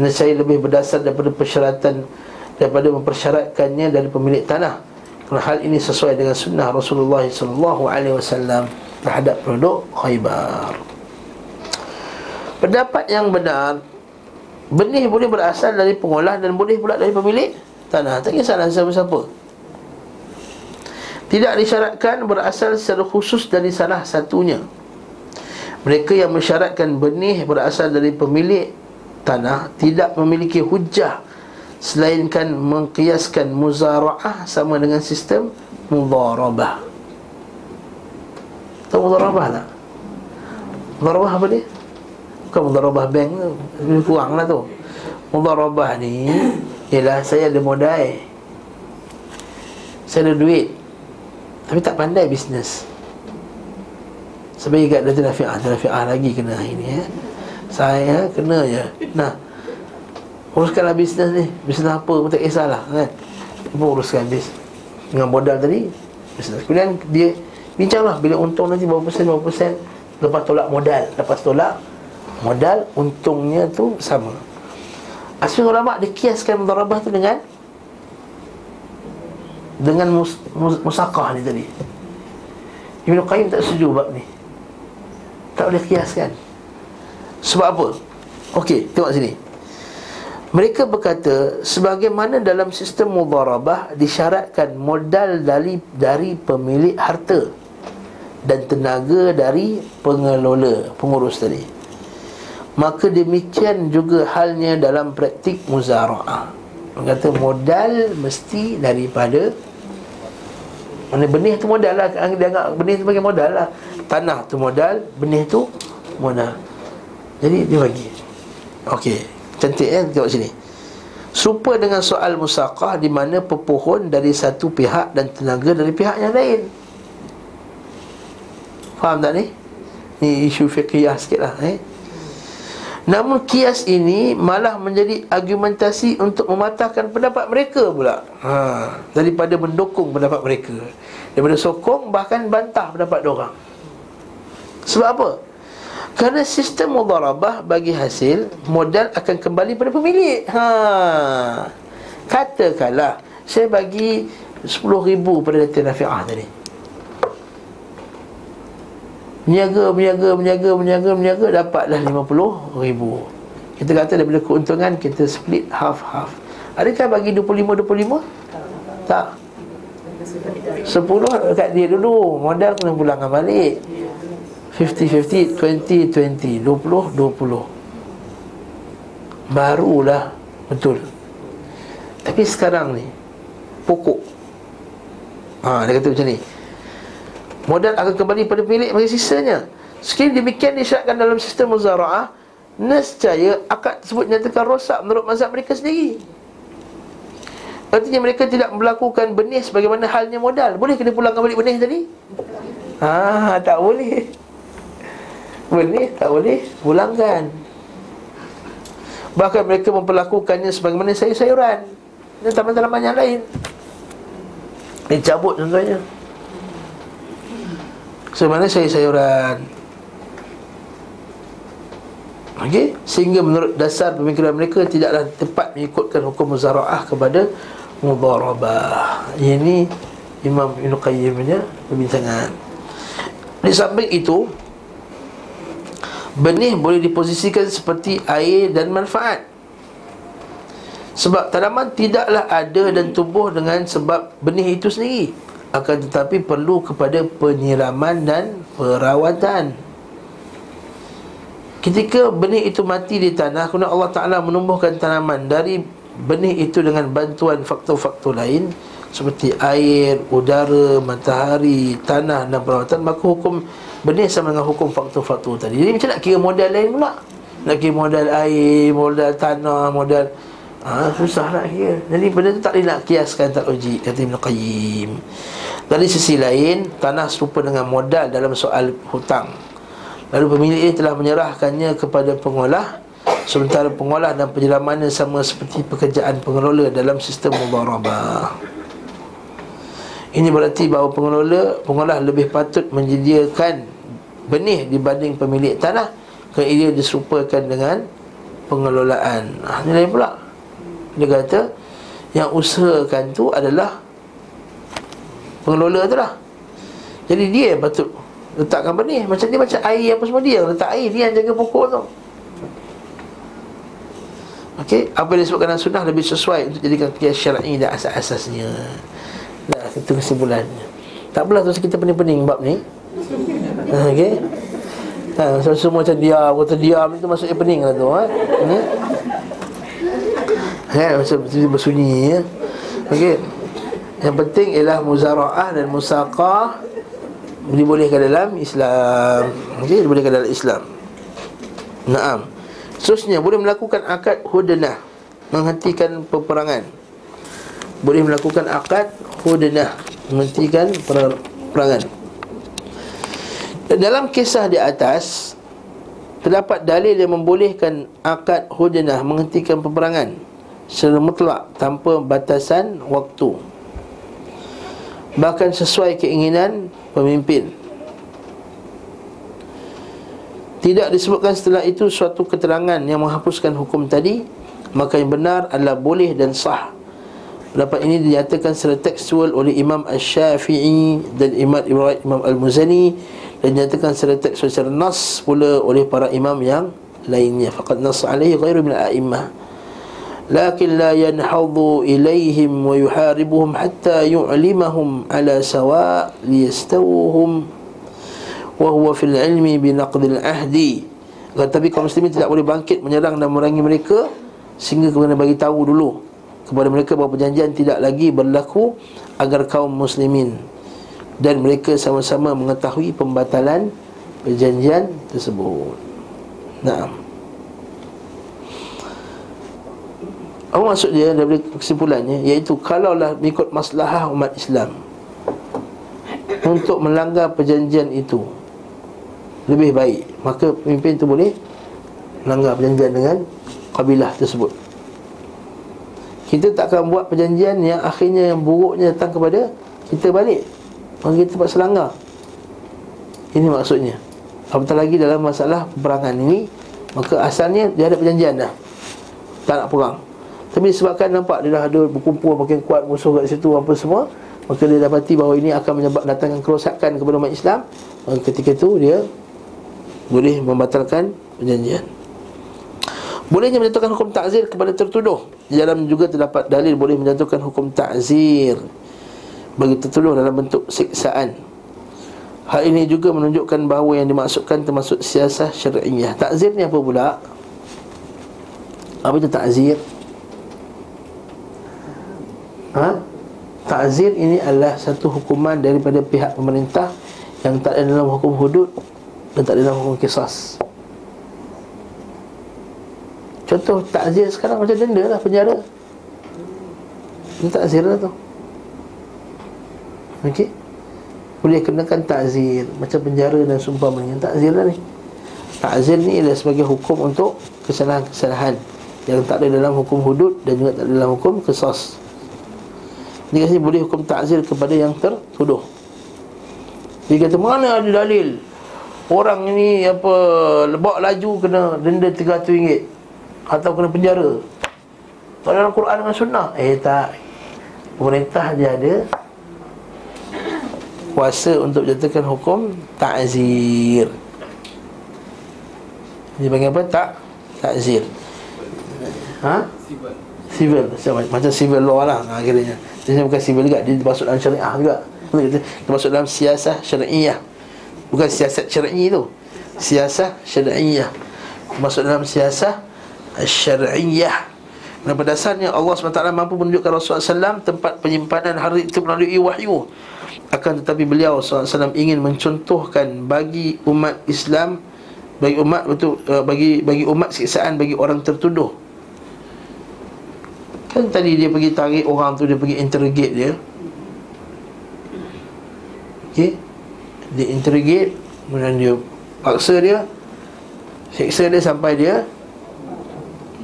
saya lebih berdasar daripada persyaratan daripada mempersyaratkannya dari pemilik tanah. Kerana hal ini sesuai dengan sunnah Rasulullah sallallahu alaihi wasallam terhadap penduduk Khaybar. Pendapat yang benar benih boleh berasal dari pengolah dan boleh pula dari pemilik tanah. Tak kisahlah siapa-siapa. Tidak disyaratkan berasal secara khusus dari salah satunya mereka yang mensyaratkan benih berasal dari pemilik tanah Tidak memiliki hujah Selainkan mengkiaskan muzara'ah sama dengan sistem mudharabah Tahu mudharabah tak? Mudharabah apa dia? Bukan mudharabah bank tu kurang lah tu Mudharabah ni Ialah saya ada modal Saya ada duit Tapi tak pandai bisnes Sebagai kat Datin Rafi'ah Datin Rafi'ah lagi kena hari ni ya. Saya kena je. Nah. Uruskanlah bisnes ni. Bisnes apa pun tak kisahlah kan. Pun uruskan bis? Dengan modal tadi Bisnes. Kemudian dia Bincanglah Bila untung nanti berapa persen Berapa persen. Lepas tolak modal. Lepas tolak Modal Untungnya tu sama. Asli ulama' dia kiaskan Mudarabah tu dengan Dengan mus, mus, musakah ni tadi. Ibn Qayyim tak setuju bab ni tak boleh kiaskan. Sebab apa? Okey, tengok sini. Mereka berkata Sebagaimana dalam sistem mudharabah Disyaratkan modal dari, dari pemilik harta Dan tenaga dari pengelola Pengurus tadi. Maka demikian juga halnya dalam praktik muzara'ah. Kata modal mesti daripada mana benih tu modal lah. Dia anggap benih tu bagi modal lah Tanah tu modal Benih tu modal. Jadi dia bagi. Okey Cantik kan tengok sini. Serupa dengan soal musaqah Di mana pepohon dari satu pihak Dan tenaga dari pihak yang lain. Faham tak ni? Ni isu fiqhiyah sikit lah eh? Namun kias ini malah menjadi argumentasi untuk mematahkan pendapat mereka pula. Ha, Daripada mendukung pendapat mereka. Daripada sokong bahkan bantah pendapat orang Sebab apa? Kerana sistem mudarabah bagi hasil Modal akan kembali pada pemilik ha. Katakanlah Saya bagi RM10,000 pada Datin Rafi'ah tadi Meniaga, meniaga, meniaga, meniaga, meniaga Dapatlah RM50,000 Kita kata daripada keuntungan Kita split half-half Adakah bagi 25-25? Tak 10 dekat dia dulu Modal kena pulangkan balik 50-50, 20-20 20-20 Barulah Betul. Tapi sekarang ni Pokok. Ha, dia kata macam ni. Modal akan kembali pada pemilik bagi sisanya. Sekiranya demikian disyaratkan dalam sistem muzara'ah nescaya akad tersebut nyatakan rosak menurut mazhab mereka sendiri. Artinya mereka tidak melakukan benih sebagaimana halnya modal. Boleh kena pulangkan balik benih tadi? ha, tak boleh boleh, tak boleh? Pulangkan bahkan mereka memperlakukannya sebagaimana sayur-sayuran dan taman-tanaman yang lain. Dicabut contohnya. Sebenarnya sayur-sayuran. Okey, sehingga menurut dasar pemikiran mereka tidaklah tepat mengikutkan hukum muzara'ah kepada mudharabah. Ini Imam Ibn Qayyim punya perbincangan. Di samping itu benih boleh diposisikan seperti air dan manfaat. Sebab tanaman tidaklah ada dan tumbuh dengan sebab benih itu sendiri akan tetapi perlu kepada penyiraman dan perawatan ketika benih itu mati di tanah kemudian Allah Ta'ala menumbuhkan tanaman dari benih itu dengan bantuan faktor-faktor lain seperti air, udara, matahari, tanah dan perawatan maka hukum benih sama dengan hukum faktor-faktor tadi. Jadi macam nak kira modal lain pula. Nak kira modal air, modal tanah, modal Ha, susah nak kira. Jadi benda tu tak boleh nak kiaskan tak logik Kata Ibn Qayyim. Dari sisi lain Tanah serupa dengan modal dalam soal hutang. Lalu pemilik ini telah menyerahkannya kepada pengolah. Sementara pengolah dan penyelamannya sama seperti pekerjaan pengelola dalam sistem mubarabah Ini berarti bahawa pengelola Pengolah lebih patut menyediakan benih dibanding pemilik tanah Kerana ia diserupakan dengan pengelolaan. Ha, Ini lain pula. Dia kata Yang usahakan tu adalah Pengelola tu lah. Jadi dia yang patut Letakkan benih. Macam dia macam air apa semua dia Letak air Dia yang jaga pokok tu. Okey, apa yang disebutkan dalam sunnah lebih sesuai untuk jadikan kias syar'i dan asas-asasnya. Nah, itu kesimpulannya. Tak apalah terus kita pening-pening bab ni. Okey. Ha, semua macam diam, kata diam itu maksudnya pening lah tu, ha. Hmm? Ha, macam bersunyi ya. Okey. Yang penting ialah muzara'ah dan musaqah dibolehkan dalam Islam. Okey, dibolehkan dalam Islam. Naam. Seterusnya boleh melakukan akad hudnah menghentikan peperangan. Boleh melakukan akad hudnah. Menghentikan peperangan. Dalam kisah di atas terdapat dalil yang membolehkan akad hudnah menghentikan peperangan secara mutlak tanpa batasan waktu. Bahkan sesuai keinginan pemimpin. Tidak disebutkan setelah itu suatu keterangan yang menghapuskan hukum tadi maka yang benar adalah boleh dan sah Pendapat ini dinyatakan secara tekstual oleh Imam Al-Syafi'i dan Imam Ibrahim Imam Al-Muzani dan dinyatakan secara tekstual secara nas pula oleh para imam yang lainnya faqad nas alaihi ghairu min al-a'immah لكن لا ينحض إليهم ويحاربهم حتى يعلمهم على سواء ليستوهم وهو في العلم بنقض العهد Tapi kaum muslimin tidak boleh bangkit menyerang dan merangi mereka Sehingga kena bagi tahu dulu kepada mereka bahawa perjanjian tidak lagi berlaku Agar kaum muslimin. Dan mereka sama-sama mengetahui pembatalan perjanjian tersebut. Nah Apa maksud dia daripada kesimpulannya? Iaitu kalaulah mengikut maslahah umat Islam Untuk melanggar perjanjian itu Lebih baik Maka pemimpin itu boleh Melanggar perjanjian dengan Kabilah tersebut Kita takkan buat perjanjian yang akhirnya Yang buruknya datang kepada Kita balik. Maka kita terpaksa langgar Ini maksudnya. Apatah lagi dalam masalah peperangan ini Maka asalnya dia ada perjanjian dah. Tak nak perang. Tapi disebabkan nampak dia dah ada berkumpul makin kuat musuh kat situ apa semua Maka dia dapati bahawa ini akan menyebab datangkan kerosakan kepada umat Islam. Maka ketika itu dia boleh membatalkan perjanjian Bolehnya menjatuhkan hukum ta'zir kepada tertuduh Di dalam juga terdapat dalil boleh menjatuhkan hukum ta'zir Bagi tertuduh dalam bentuk siksaan Hal ini juga menunjukkan bahawa yang dimaksudkan termasuk siasah syariah Ta'zir ni apa pula? Apa itu ta'zir? ha? Ta'zir ini adalah satu hukuman daripada pihak pemerintah Yang tak ada dalam hukum hudud Dan tak ada dalam hukum kisas Contoh ta'zir sekarang macam denda lah penjara. Ini ta'zir lah tu. Okey? Boleh kenakan ta'zir Macam penjara dan sumpah menyentuh Ta'zir lah ni. Ta'zir ni adalah sebagai hukum untuk kesalahan-kesalahan Yang tak ada dalam hukum hudud Dan juga tak ada dalam hukum kisas dia kata boleh hukum ta'zir kepada yang tertuduh. Dia kata mana ada dalil? Orang ini apa Lebak laju kena denda RM300 Atau kena penjara. Tak dalam Quran dengan sunnah. Eh tak. Pemerintah dia ada Kuasa untuk jatuhkan hukum Ta'zir. Dia panggil apa? Tak. Ta'zir. Ha? Civil. Macam civil law lah Akhirnya. Dia bukan civil juga. Dia masuk dalam syariah juga. Dia masuk dalam siasah syariah. Bukan siasat syari'i tu. Siasah syariah. Masuk dalam siasah syariah Dan pada dasarnya Allah SWT mampu menunjukkan Rasulullah SAW Tempat penyimpanan hari itu melalui wahyu. Akan tetapi beliau SAW ingin mencontohkan Bagi umat Islam Bagi umat betul eh, bagi bagi umat siksaan bagi orang tertuduh. Kan tadi dia pergi tarik orang tu Dia pergi interrogate dia. Okay Dia interrogate Kemudian dia Paksa dia Seksa dia sampai dia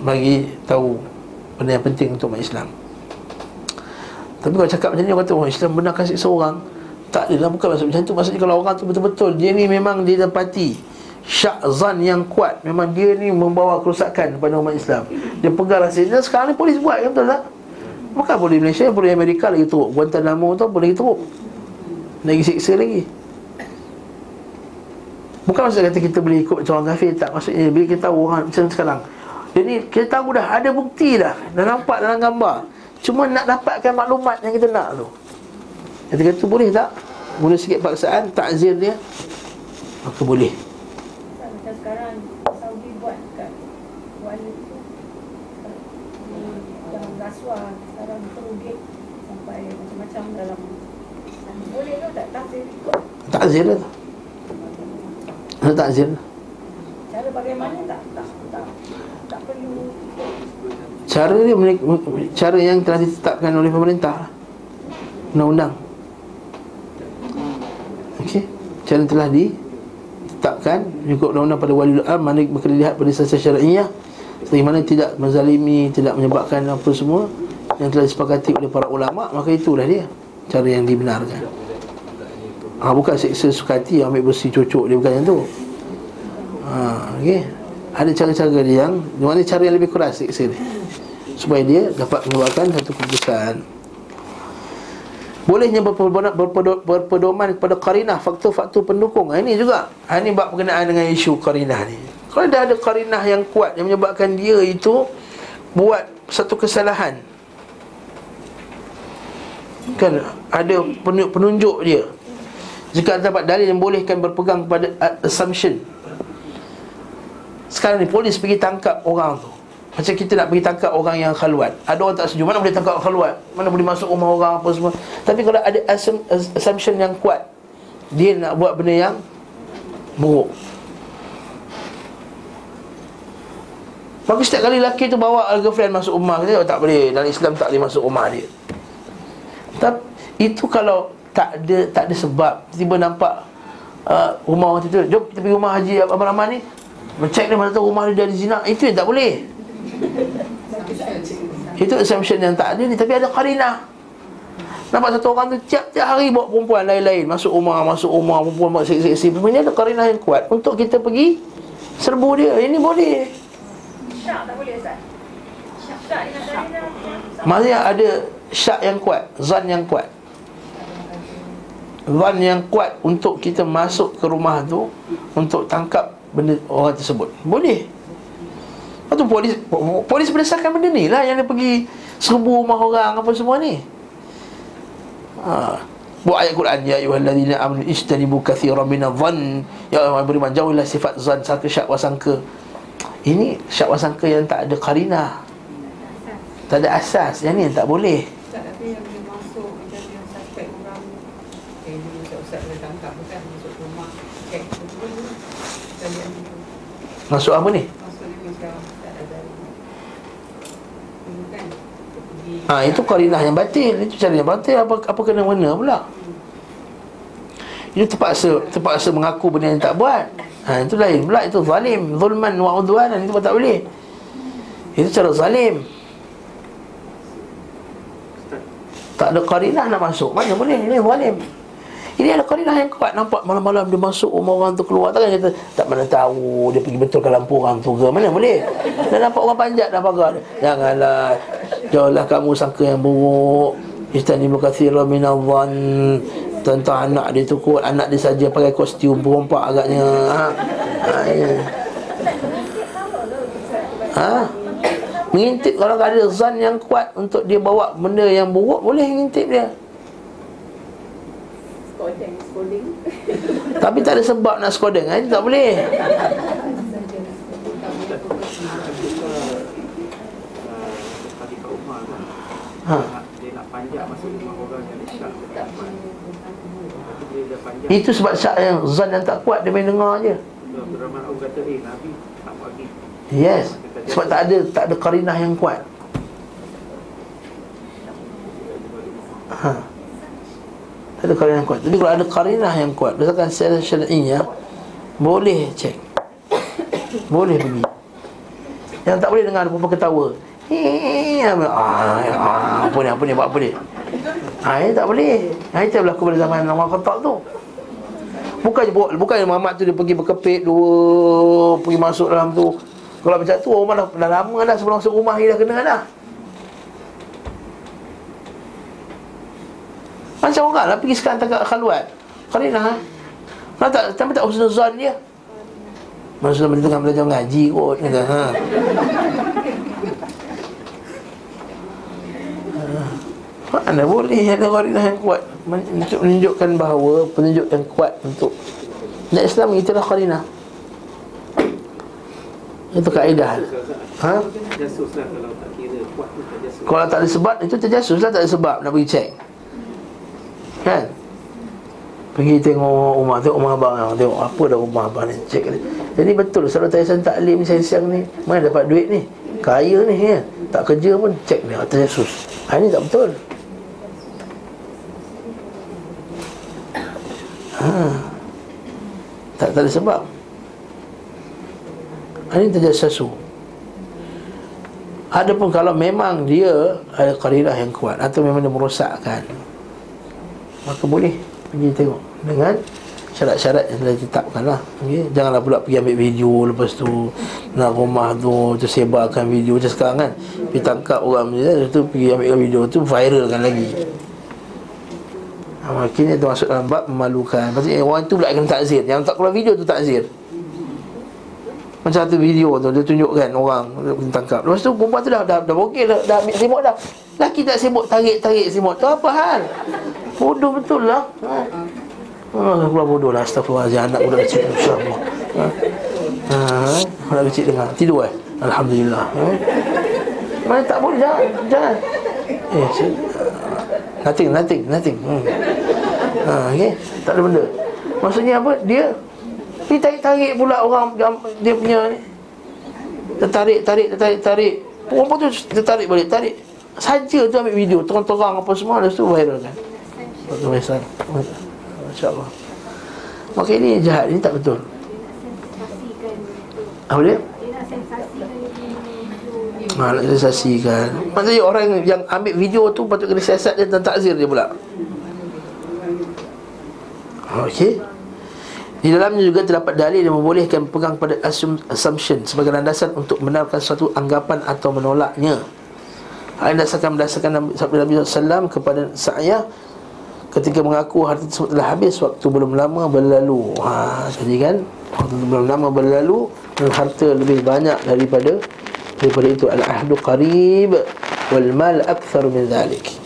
Bagi tahu Benda yang penting untuk umat Islam. Tapi kalau cakap macam ni Orang kata orang Islam benar kasih seorang. Tak adalah bukan maksud macam tu. Maksudnya kalau orang tu betul-betul Dia ni memang dia dapati syakzan yang kuat. Memang dia ni membawa kerusakan kepada umat Islam. Dia pegang Dan sekarang ni polis buat betul tak? Bukan boleh Malaysia, boleh Amerika lagi teruk. Guantanamo tu boleh teruk. Lagi siksa lagi. Bukan maksudnya kata kita boleh ikut macam orang kafir Tak. Maksudnya bila kita tahu orang macam sekarang Jadi kita tahu dah ada bukti dah. Dah nampak dalam gambar. Cuma nak dapatkan maklumat yang kita nak tu. Kita kata boleh tak? Boleh sikit paksaan, takzir dia. Maka boleh. Macam sekarang Saudi buat kat Kuala tu. Yang rasuah Sekarang terugit Sampai macam-macam dalam. Boleh tu tak? Takzir Takzir lah tu. Takzir lah Cara bagaimana tak tak perlu Cara dia Cara yang telah ditetapkan oleh pemerintah. Undang-undang. Okey. Cara yang telah ditetapkan Ikut undang-undang pada wali am Mana berkena lihat pada sasar syariah Bagaimana tidak menzalimi Tidak menyebabkan apa semua Yang telah disepakati oleh para ulama' Maka itulah dia Cara yang dibenarkan. Ha, Bukan seksa sukati Ambil bersih cocok dia Bukan yang tu. Ha, Okey. Ada cara-cara dia yang Mana cara yang lebih keras siksa dia Supaya dia dapat mengeluarkan satu keputusan. Bolehnya berpedoman, berpedoman kepada karinah Faktor-faktor pendukung. Ha, Ini juga. Ha, Ini bab berkenaan dengan isu karinah ni. Kalau dah ada karinah yang kuat Yang menyebabkan dia itu Buat satu kesalahan Kan? Ada penunjuk dia. Jika dapat dalil yang bolehkan berpegang kepada assumption. Sekarang ni polis pergi tangkap orang tu Macam kita nak pergi tangkap orang yang khaluat Ada orang tak setuju, mana boleh tangkap khaluat Mana boleh masuk rumah orang apa semua. Tapi kalau ada assumption yang kuat Dia nak buat benda yang Buruk. Maka setiap kali lelaki tu bawa girlfriend masuk rumah? Dia tak boleh. Dalam Islam tak boleh masuk rumah dia. Tapi itu kalau tak ada tak ada sebab tiba nampak uh, rumah orang tu jom kita pergi rumah Haji Abang Rahman ni. Mencek dia mana tahu rumah dia dari zina. Itu yang tak boleh. Itu assumption yang tak ada ni Tapi ada karinah Nampak satu orang tu Tiap-tiap hari bawa perempuan lain-lain. Masuk rumah Masuk rumah Perempuan buat seksi-seksi Ini ada karinah yang kuat Untuk kita pergi Serbu dia. Ini boleh. Syak tak boleh Ustaz? Syak syak dengan karinah Maksudnya ada Syak yang kuat Zan yang kuat. Zan yang kuat Untuk kita masuk ke rumah tu Untuk tangkap Benda orang tersebut. Boleh Lepas tu polis Polis berdasarkan benda ni lah Yang dia pergi Serbu rumah orang Apa semua ni. Ha. Buat ayat Quran Ya ayuhalladzina amanu Ishtanibu kathiran minadhan Ya Allah beriman Jauhilah sifat zan Sangka syak wasangka. Ini syak wasangka yang tak ada karinah Tak ada asas. Yang ni yang tak boleh. Yang dia masuk macam yang suspek orang Eh ni ustaz-ustaz dah tangkap bukan masuk rumah Cek betul ni Kalian ni Masuk apa ni? Masuk ni macam tak ada Ini kan dia pergi Ha, itu karinah yang batil. Itu cara yang batil. Apa, apa kena mana pula? Itu terpaksa Terpaksa mengaku benda yang tak buat. Ha, Itu lain pula. Itu zalim. Zulman wa udwanan. Itu pun tak boleh. Itu cara zalim. Tak ada karinah nak masuk. Mana boleh? Ini zalim. Ini ada karinah yang kuat. Nampak malam-malam dia masuk rumah orang tu keluar. Takkan kata Tak mana tahu. Dia pergi betul ke lampu orang tu ke. Mana boleh? Dah nampak orang panjat dah pagar dia Janganlah kamu sangka yang buruk Istanibu kathira minadhan Tentang anak dia tu kot Anak dia saja pakai kostum Berompak agaknya ha? Ha, ya. ha? Mengintip kalau ada zan yang kuat Untuk dia bawa benda yang buruk Boleh mengintip dia Skodeng, skodeng Tapi tak ada sebab nak skodeng eh? Tak boleh *laughs* Tadi kat rumah tu ha. Dia nak masuk orang yang syak. Itu sebab syak yang zan yang tak kuat Dia main dengar je. Kata Eh Nabi tak bagi Yes. Sebab tak ada Tak ada karinah yang kuat. Ha. Tak ada karinah yang kuat. Jadi kalau ada karinah yang kuat Berdasarkan secara syar'inya Boleh cek. *coughs* Boleh pergi Yang tak boleh dengar Perempuan ketawa ah, apa ni, apa ni, buat apa ni Ah, ini tak boleh Ah, itu berlaku pada zaman Umar Khattab tu Bukan bukan Muhammad tu dia pergi berkepit dua pergi masuk dalam tu. Kalau macam tu orang dah, dah lama dah sebelum masuk rumah dia dah kena dah. Macam orang lah pergi sekarang tangkap khaluat. Karinah. Kalau tak tapi tak husnuzan dia. Masa dia tengah belajar ngaji kot kata ha. Mana boleh ada karinah yang kuat. Untuk menunjukkan bahawa Penunjuk yang kuat untuk Dan Islam itulah karinah Itu kaedah ha? Lah. Jasus Kalau tak ada sebab Itu terjasus lah tak ada sebab Nak pergi cek Kan? Pergi tengok rumah Tengok rumah abang Tengok apa dah rumah abang ni Cek ni Jadi betul Selalu Tayyisan Taklim Siang-siang ni Mana dapat duit ni. Kaya ni ya. Tak kerja pun Cek ni Terjasus. Ha, Ini tak betul ha. tak, tak ada sebab Ini terjasus Adapun kalau memang dia ada karirah yang kuat atau memang dia merosakkan maka boleh pergi tengok dengan syarat-syarat yang telah ditetapkan lah okay? janganlah pula pergi ambil video lepas tu nak rumah tu tersebarkan video macam sekarang kan pergi tangkap orang macam tu pergi ambil video tu viralkan lagi ha, makinnya tu masuk dalam bab memalukan. Maksudnya orang tu pula akan takzir. Yang tak keluar video tu takzir. Macam satu video tu Dia tunjukkan orang Dia tangkap. Lepas tu perempuan tu dah Dah, dah bokeh dah, dah ambil simut dah. Laki tak sibuk Tarik-tarik simut tu Apa hal. Bodoh betul lah. Ha. Oh, keluar bodoh lah. Astaghfirullahaladzim Anak budak kecil InsyaAllah. Ha. ha. Budak kecil dengar. Tidur eh? Alhamdulillah. Ha. Mana tak boleh Jangan Jangan. Eh Nothing Nothing Nothing. Hmm. ha, okay? Tak ada benda. Maksudnya apa? Dia Pergi tarik-tarik pula orang Dia punya ni. Dia tarik, tarik, dia tarik, tarik. Perempuan tu dia tarik balik, tarik. Saja tu ambil video, terang-terang apa semua Lepas tu viral kan. Waktu Faisal Masya Allah Maka ini jahat, ini tak betul. Apa dia? Ha, nak sensasikan Maksudnya orang yang ambil video tu Patut kena siasat dia tentang takzir dia pula Okey di dalamnya juga terdapat dalil yang membolehkan pegang pada assumption sebagai landasan untuk benarkan suatu anggapan atau menolaknya. Ini dasarkan berdasarkan sabda Nabi SAW kepada saya ketika mengaku harta tersebut telah habis waktu belum lama berlalu. Ha, jadi kan waktu belum lama berlalu harta lebih banyak daripada daripada itu al-ahdu qarib wal mal akthar min dhalik.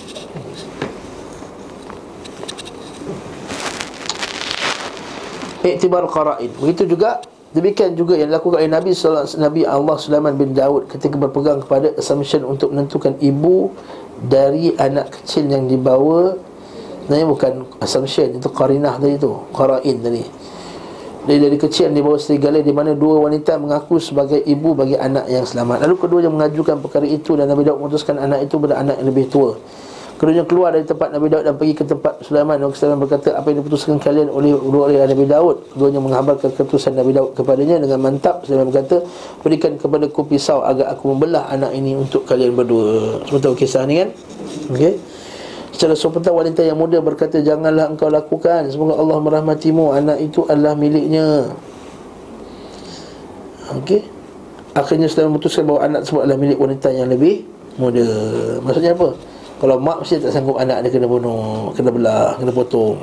iktibar qara'in. Begitu juga demikian juga yang dilakukan oleh Nabi sallallahu alaihi Nabi Allah Sulaiman bin Daud ketika berpegang kepada assumption untuk menentukan ibu dari anak kecil yang dibawa Ini bukan assumption itu qarinah tadi tu, qara'in tadi. Dari, dari kecil di bawah serigala di mana dua wanita mengaku sebagai ibu bagi anak yang selamat. Lalu kedua yang mengajukan perkara itu dan Nabi Daud memutuskan anak itu pada anak yang lebih tua. Keduanya keluar dari tempat Nabi Daud dan pergi ke tempat Sulaiman. Nabi Sulaiman berkata Apa yang diputuskan kalian oleh oleh Nabi Daud? Keduanya menghabarkan keputusan Nabi Daud kepadanya Dengan mantap. Sulaiman berkata Berikan kepada ku pisau agar aku membelah anak ini untuk kalian berdua. Semua tahu kisah ni kan? Okey Secara sementara wanita yang muda berkata Janganlah engkau lakukan. Semoga Allah merahmatimu. Anak itu adalah miliknya. Okey. Akhirnya Sulaiman memutuskan bahawa anak tersebut adalah milik wanita yang lebih muda. Maksudnya apa? Kalau mak mesti tak sanggup anak dia kena bunuh Kena belah, kena potong.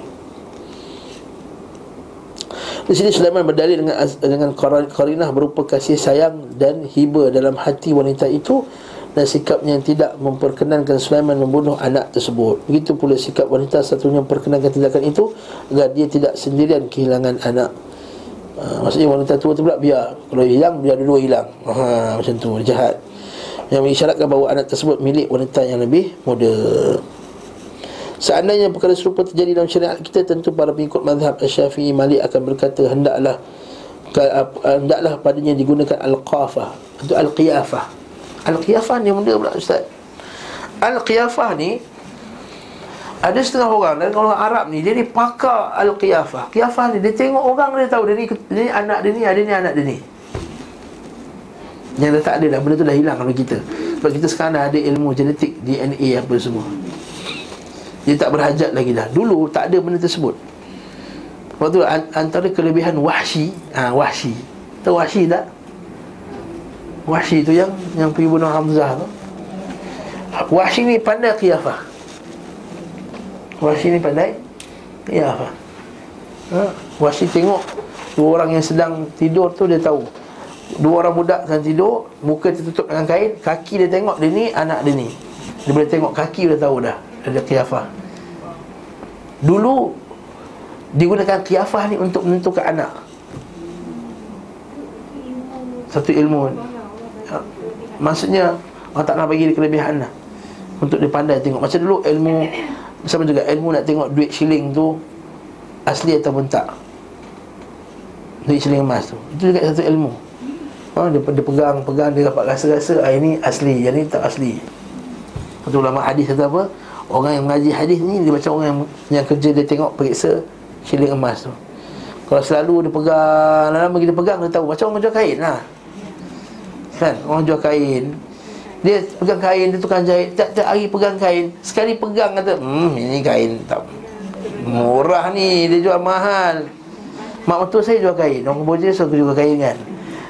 Di sini Sulaiman berdalil dengan dengan karinah berupa kasih sayang dan hiba dalam hati wanita itu dan sikapnya yang tidak memperkenankan Sulaiman membunuh anak tersebut. Begitu pula sikap wanita satunya memperkenankan tindakan itu agar dia tidak sendirian kehilangan anak. Ha, maksudnya wanita tua tu pula biar kalau hilang biar dua-dua hilang. Ha, macam tu jahat yang mengisyaratkan bahawa anak tersebut milik wanita yang lebih muda. Seandainya perkara serupa terjadi dalam syariat kita tentu para pengikut mazhab Syafi'i Malik akan berkata hendaklah hendaklah padanya digunakan al-qafah atau al-qiyafah. Al-qiyafah ni benda pula ustaz. Al-qiyafah ni ada setengah orang dan orang Arab ni dia ni pakar al-qiyafah. Qiyafah ni dia tengok orang dia tahu dia ni, dia ni anak dia ni, ada ni anak dia ni. Yang dah tak ada dah Benda tu dah hilang kalau kita Sebab kita sekarang dah ada ilmu genetik DNA apa semua Dia tak berhajat lagi dah Dulu tak ada benda tersebut Waktu antara kelebihan wahsy ha, Wahsy Tahu wahsy tak? Wahsy tu yang Yang pergi bunuh Hamzah tu. Wahsy ni pandai qiyafah Wahsy ni pandai Qiyafah ha? Wahsy tengok Dua orang yang sedang tidur tu dia tahu. Dua orang budak sedang tidur Muka tertutup dengan kain Kaki dia tengok dia ni Anak dia ni. Dia boleh tengok kaki dia tahu dah Ada kiafah Dulu Digunakan kiafah ni untuk menentukan anak. Satu ilmu. Maksudnya Allah tak nak bagi dia kelebihan lah. Untuk dia pandai tengok. Macam dulu ilmu Sama juga ilmu nak tengok duit shilling tu Asli ataupun tak. Duit shilling emas tu. Itu juga satu ilmu. Ha, dia, dia pegang pegang dia dapat rasa-rasa ah, ini asli yang ni tak asli. Satu ulama hadis kata apa? Orang yang mengaji hadis ni dia macam orang yang, yang kerja dia tengok periksa shilling emas tu. Kalau selalu dia pegang lama-lama kita pegang dia tahu. Macam orang jual kain lah kan? Orang jual kain. Dia pegang kain dia tukang jahit. Tiap-tiap hari pegang kain. Sekali pegang kata hmm ini kain tak murah ni dia jual mahal. Mak betul saya jual kain. Orang boja so aku kain kan.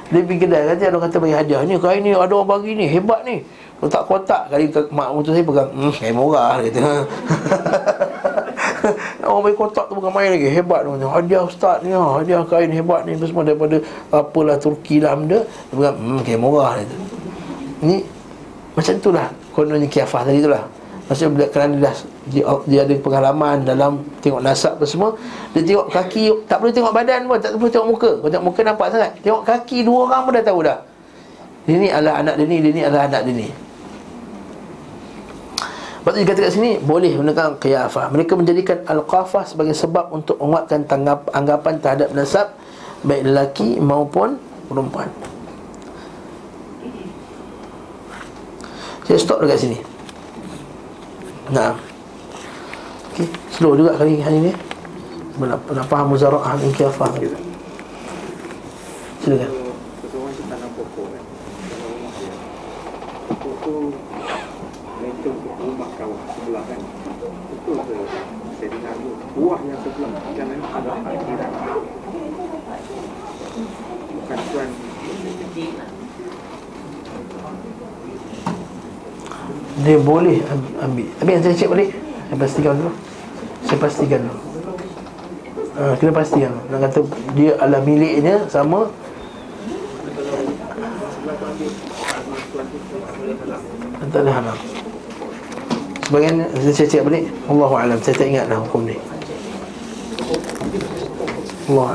Dia pergi kedai Nanti ada kata bagi hadiah Ni kain ni ada orang bagi ni Hebat ni. Kotak-kotak Kali mak mutu saya pegang Hmm kain murah Dia kata *laughs* Orang bagi kotak tu bukan main lagi Hebat tu Hadiah ustaz ni ha. Hadiah kain hebat ni Semua daripada Apalah Turki lah benda. Dia pegang Hmm kain murah Dia kata Ni Macam tu lah Kononnya kiafah tadi tu lah. Maksudnya kerana dia, dia, dia ada pengalaman dalam tengok nasab apa semua Dia tengok kaki, tak perlu tengok badan pun, tak perlu tengok muka. Kalau tengok muka nampak sangat. Tengok kaki dua orang pun dah tahu dah. Dia ni adalah anak dia ni, dia ni adalah anak dia ni Maksudnya dikatakan sini Boleh menggunakan qiyafah. Mereka menjadikan al-qafah sebagai sebab Untuk menguatkan tanggap, anggapan terhadap nasab Baik lelaki maupun perempuan. Saya stop dekat sini. Nah. Okay. Slow juga kali hari ini nak faham muzara'ah dan qiyafah Silakan. Dia boleh am- ambil. Tapi yang saya cek balik Saya pastikan dulu Saya pastikan dulu ha, Kena pastikan Nak kata dia adalah miliknya Sama. Tak ada haram Sebagian saya cek balik. Allahu'alam Saya tak ingat dah hukum ni Allah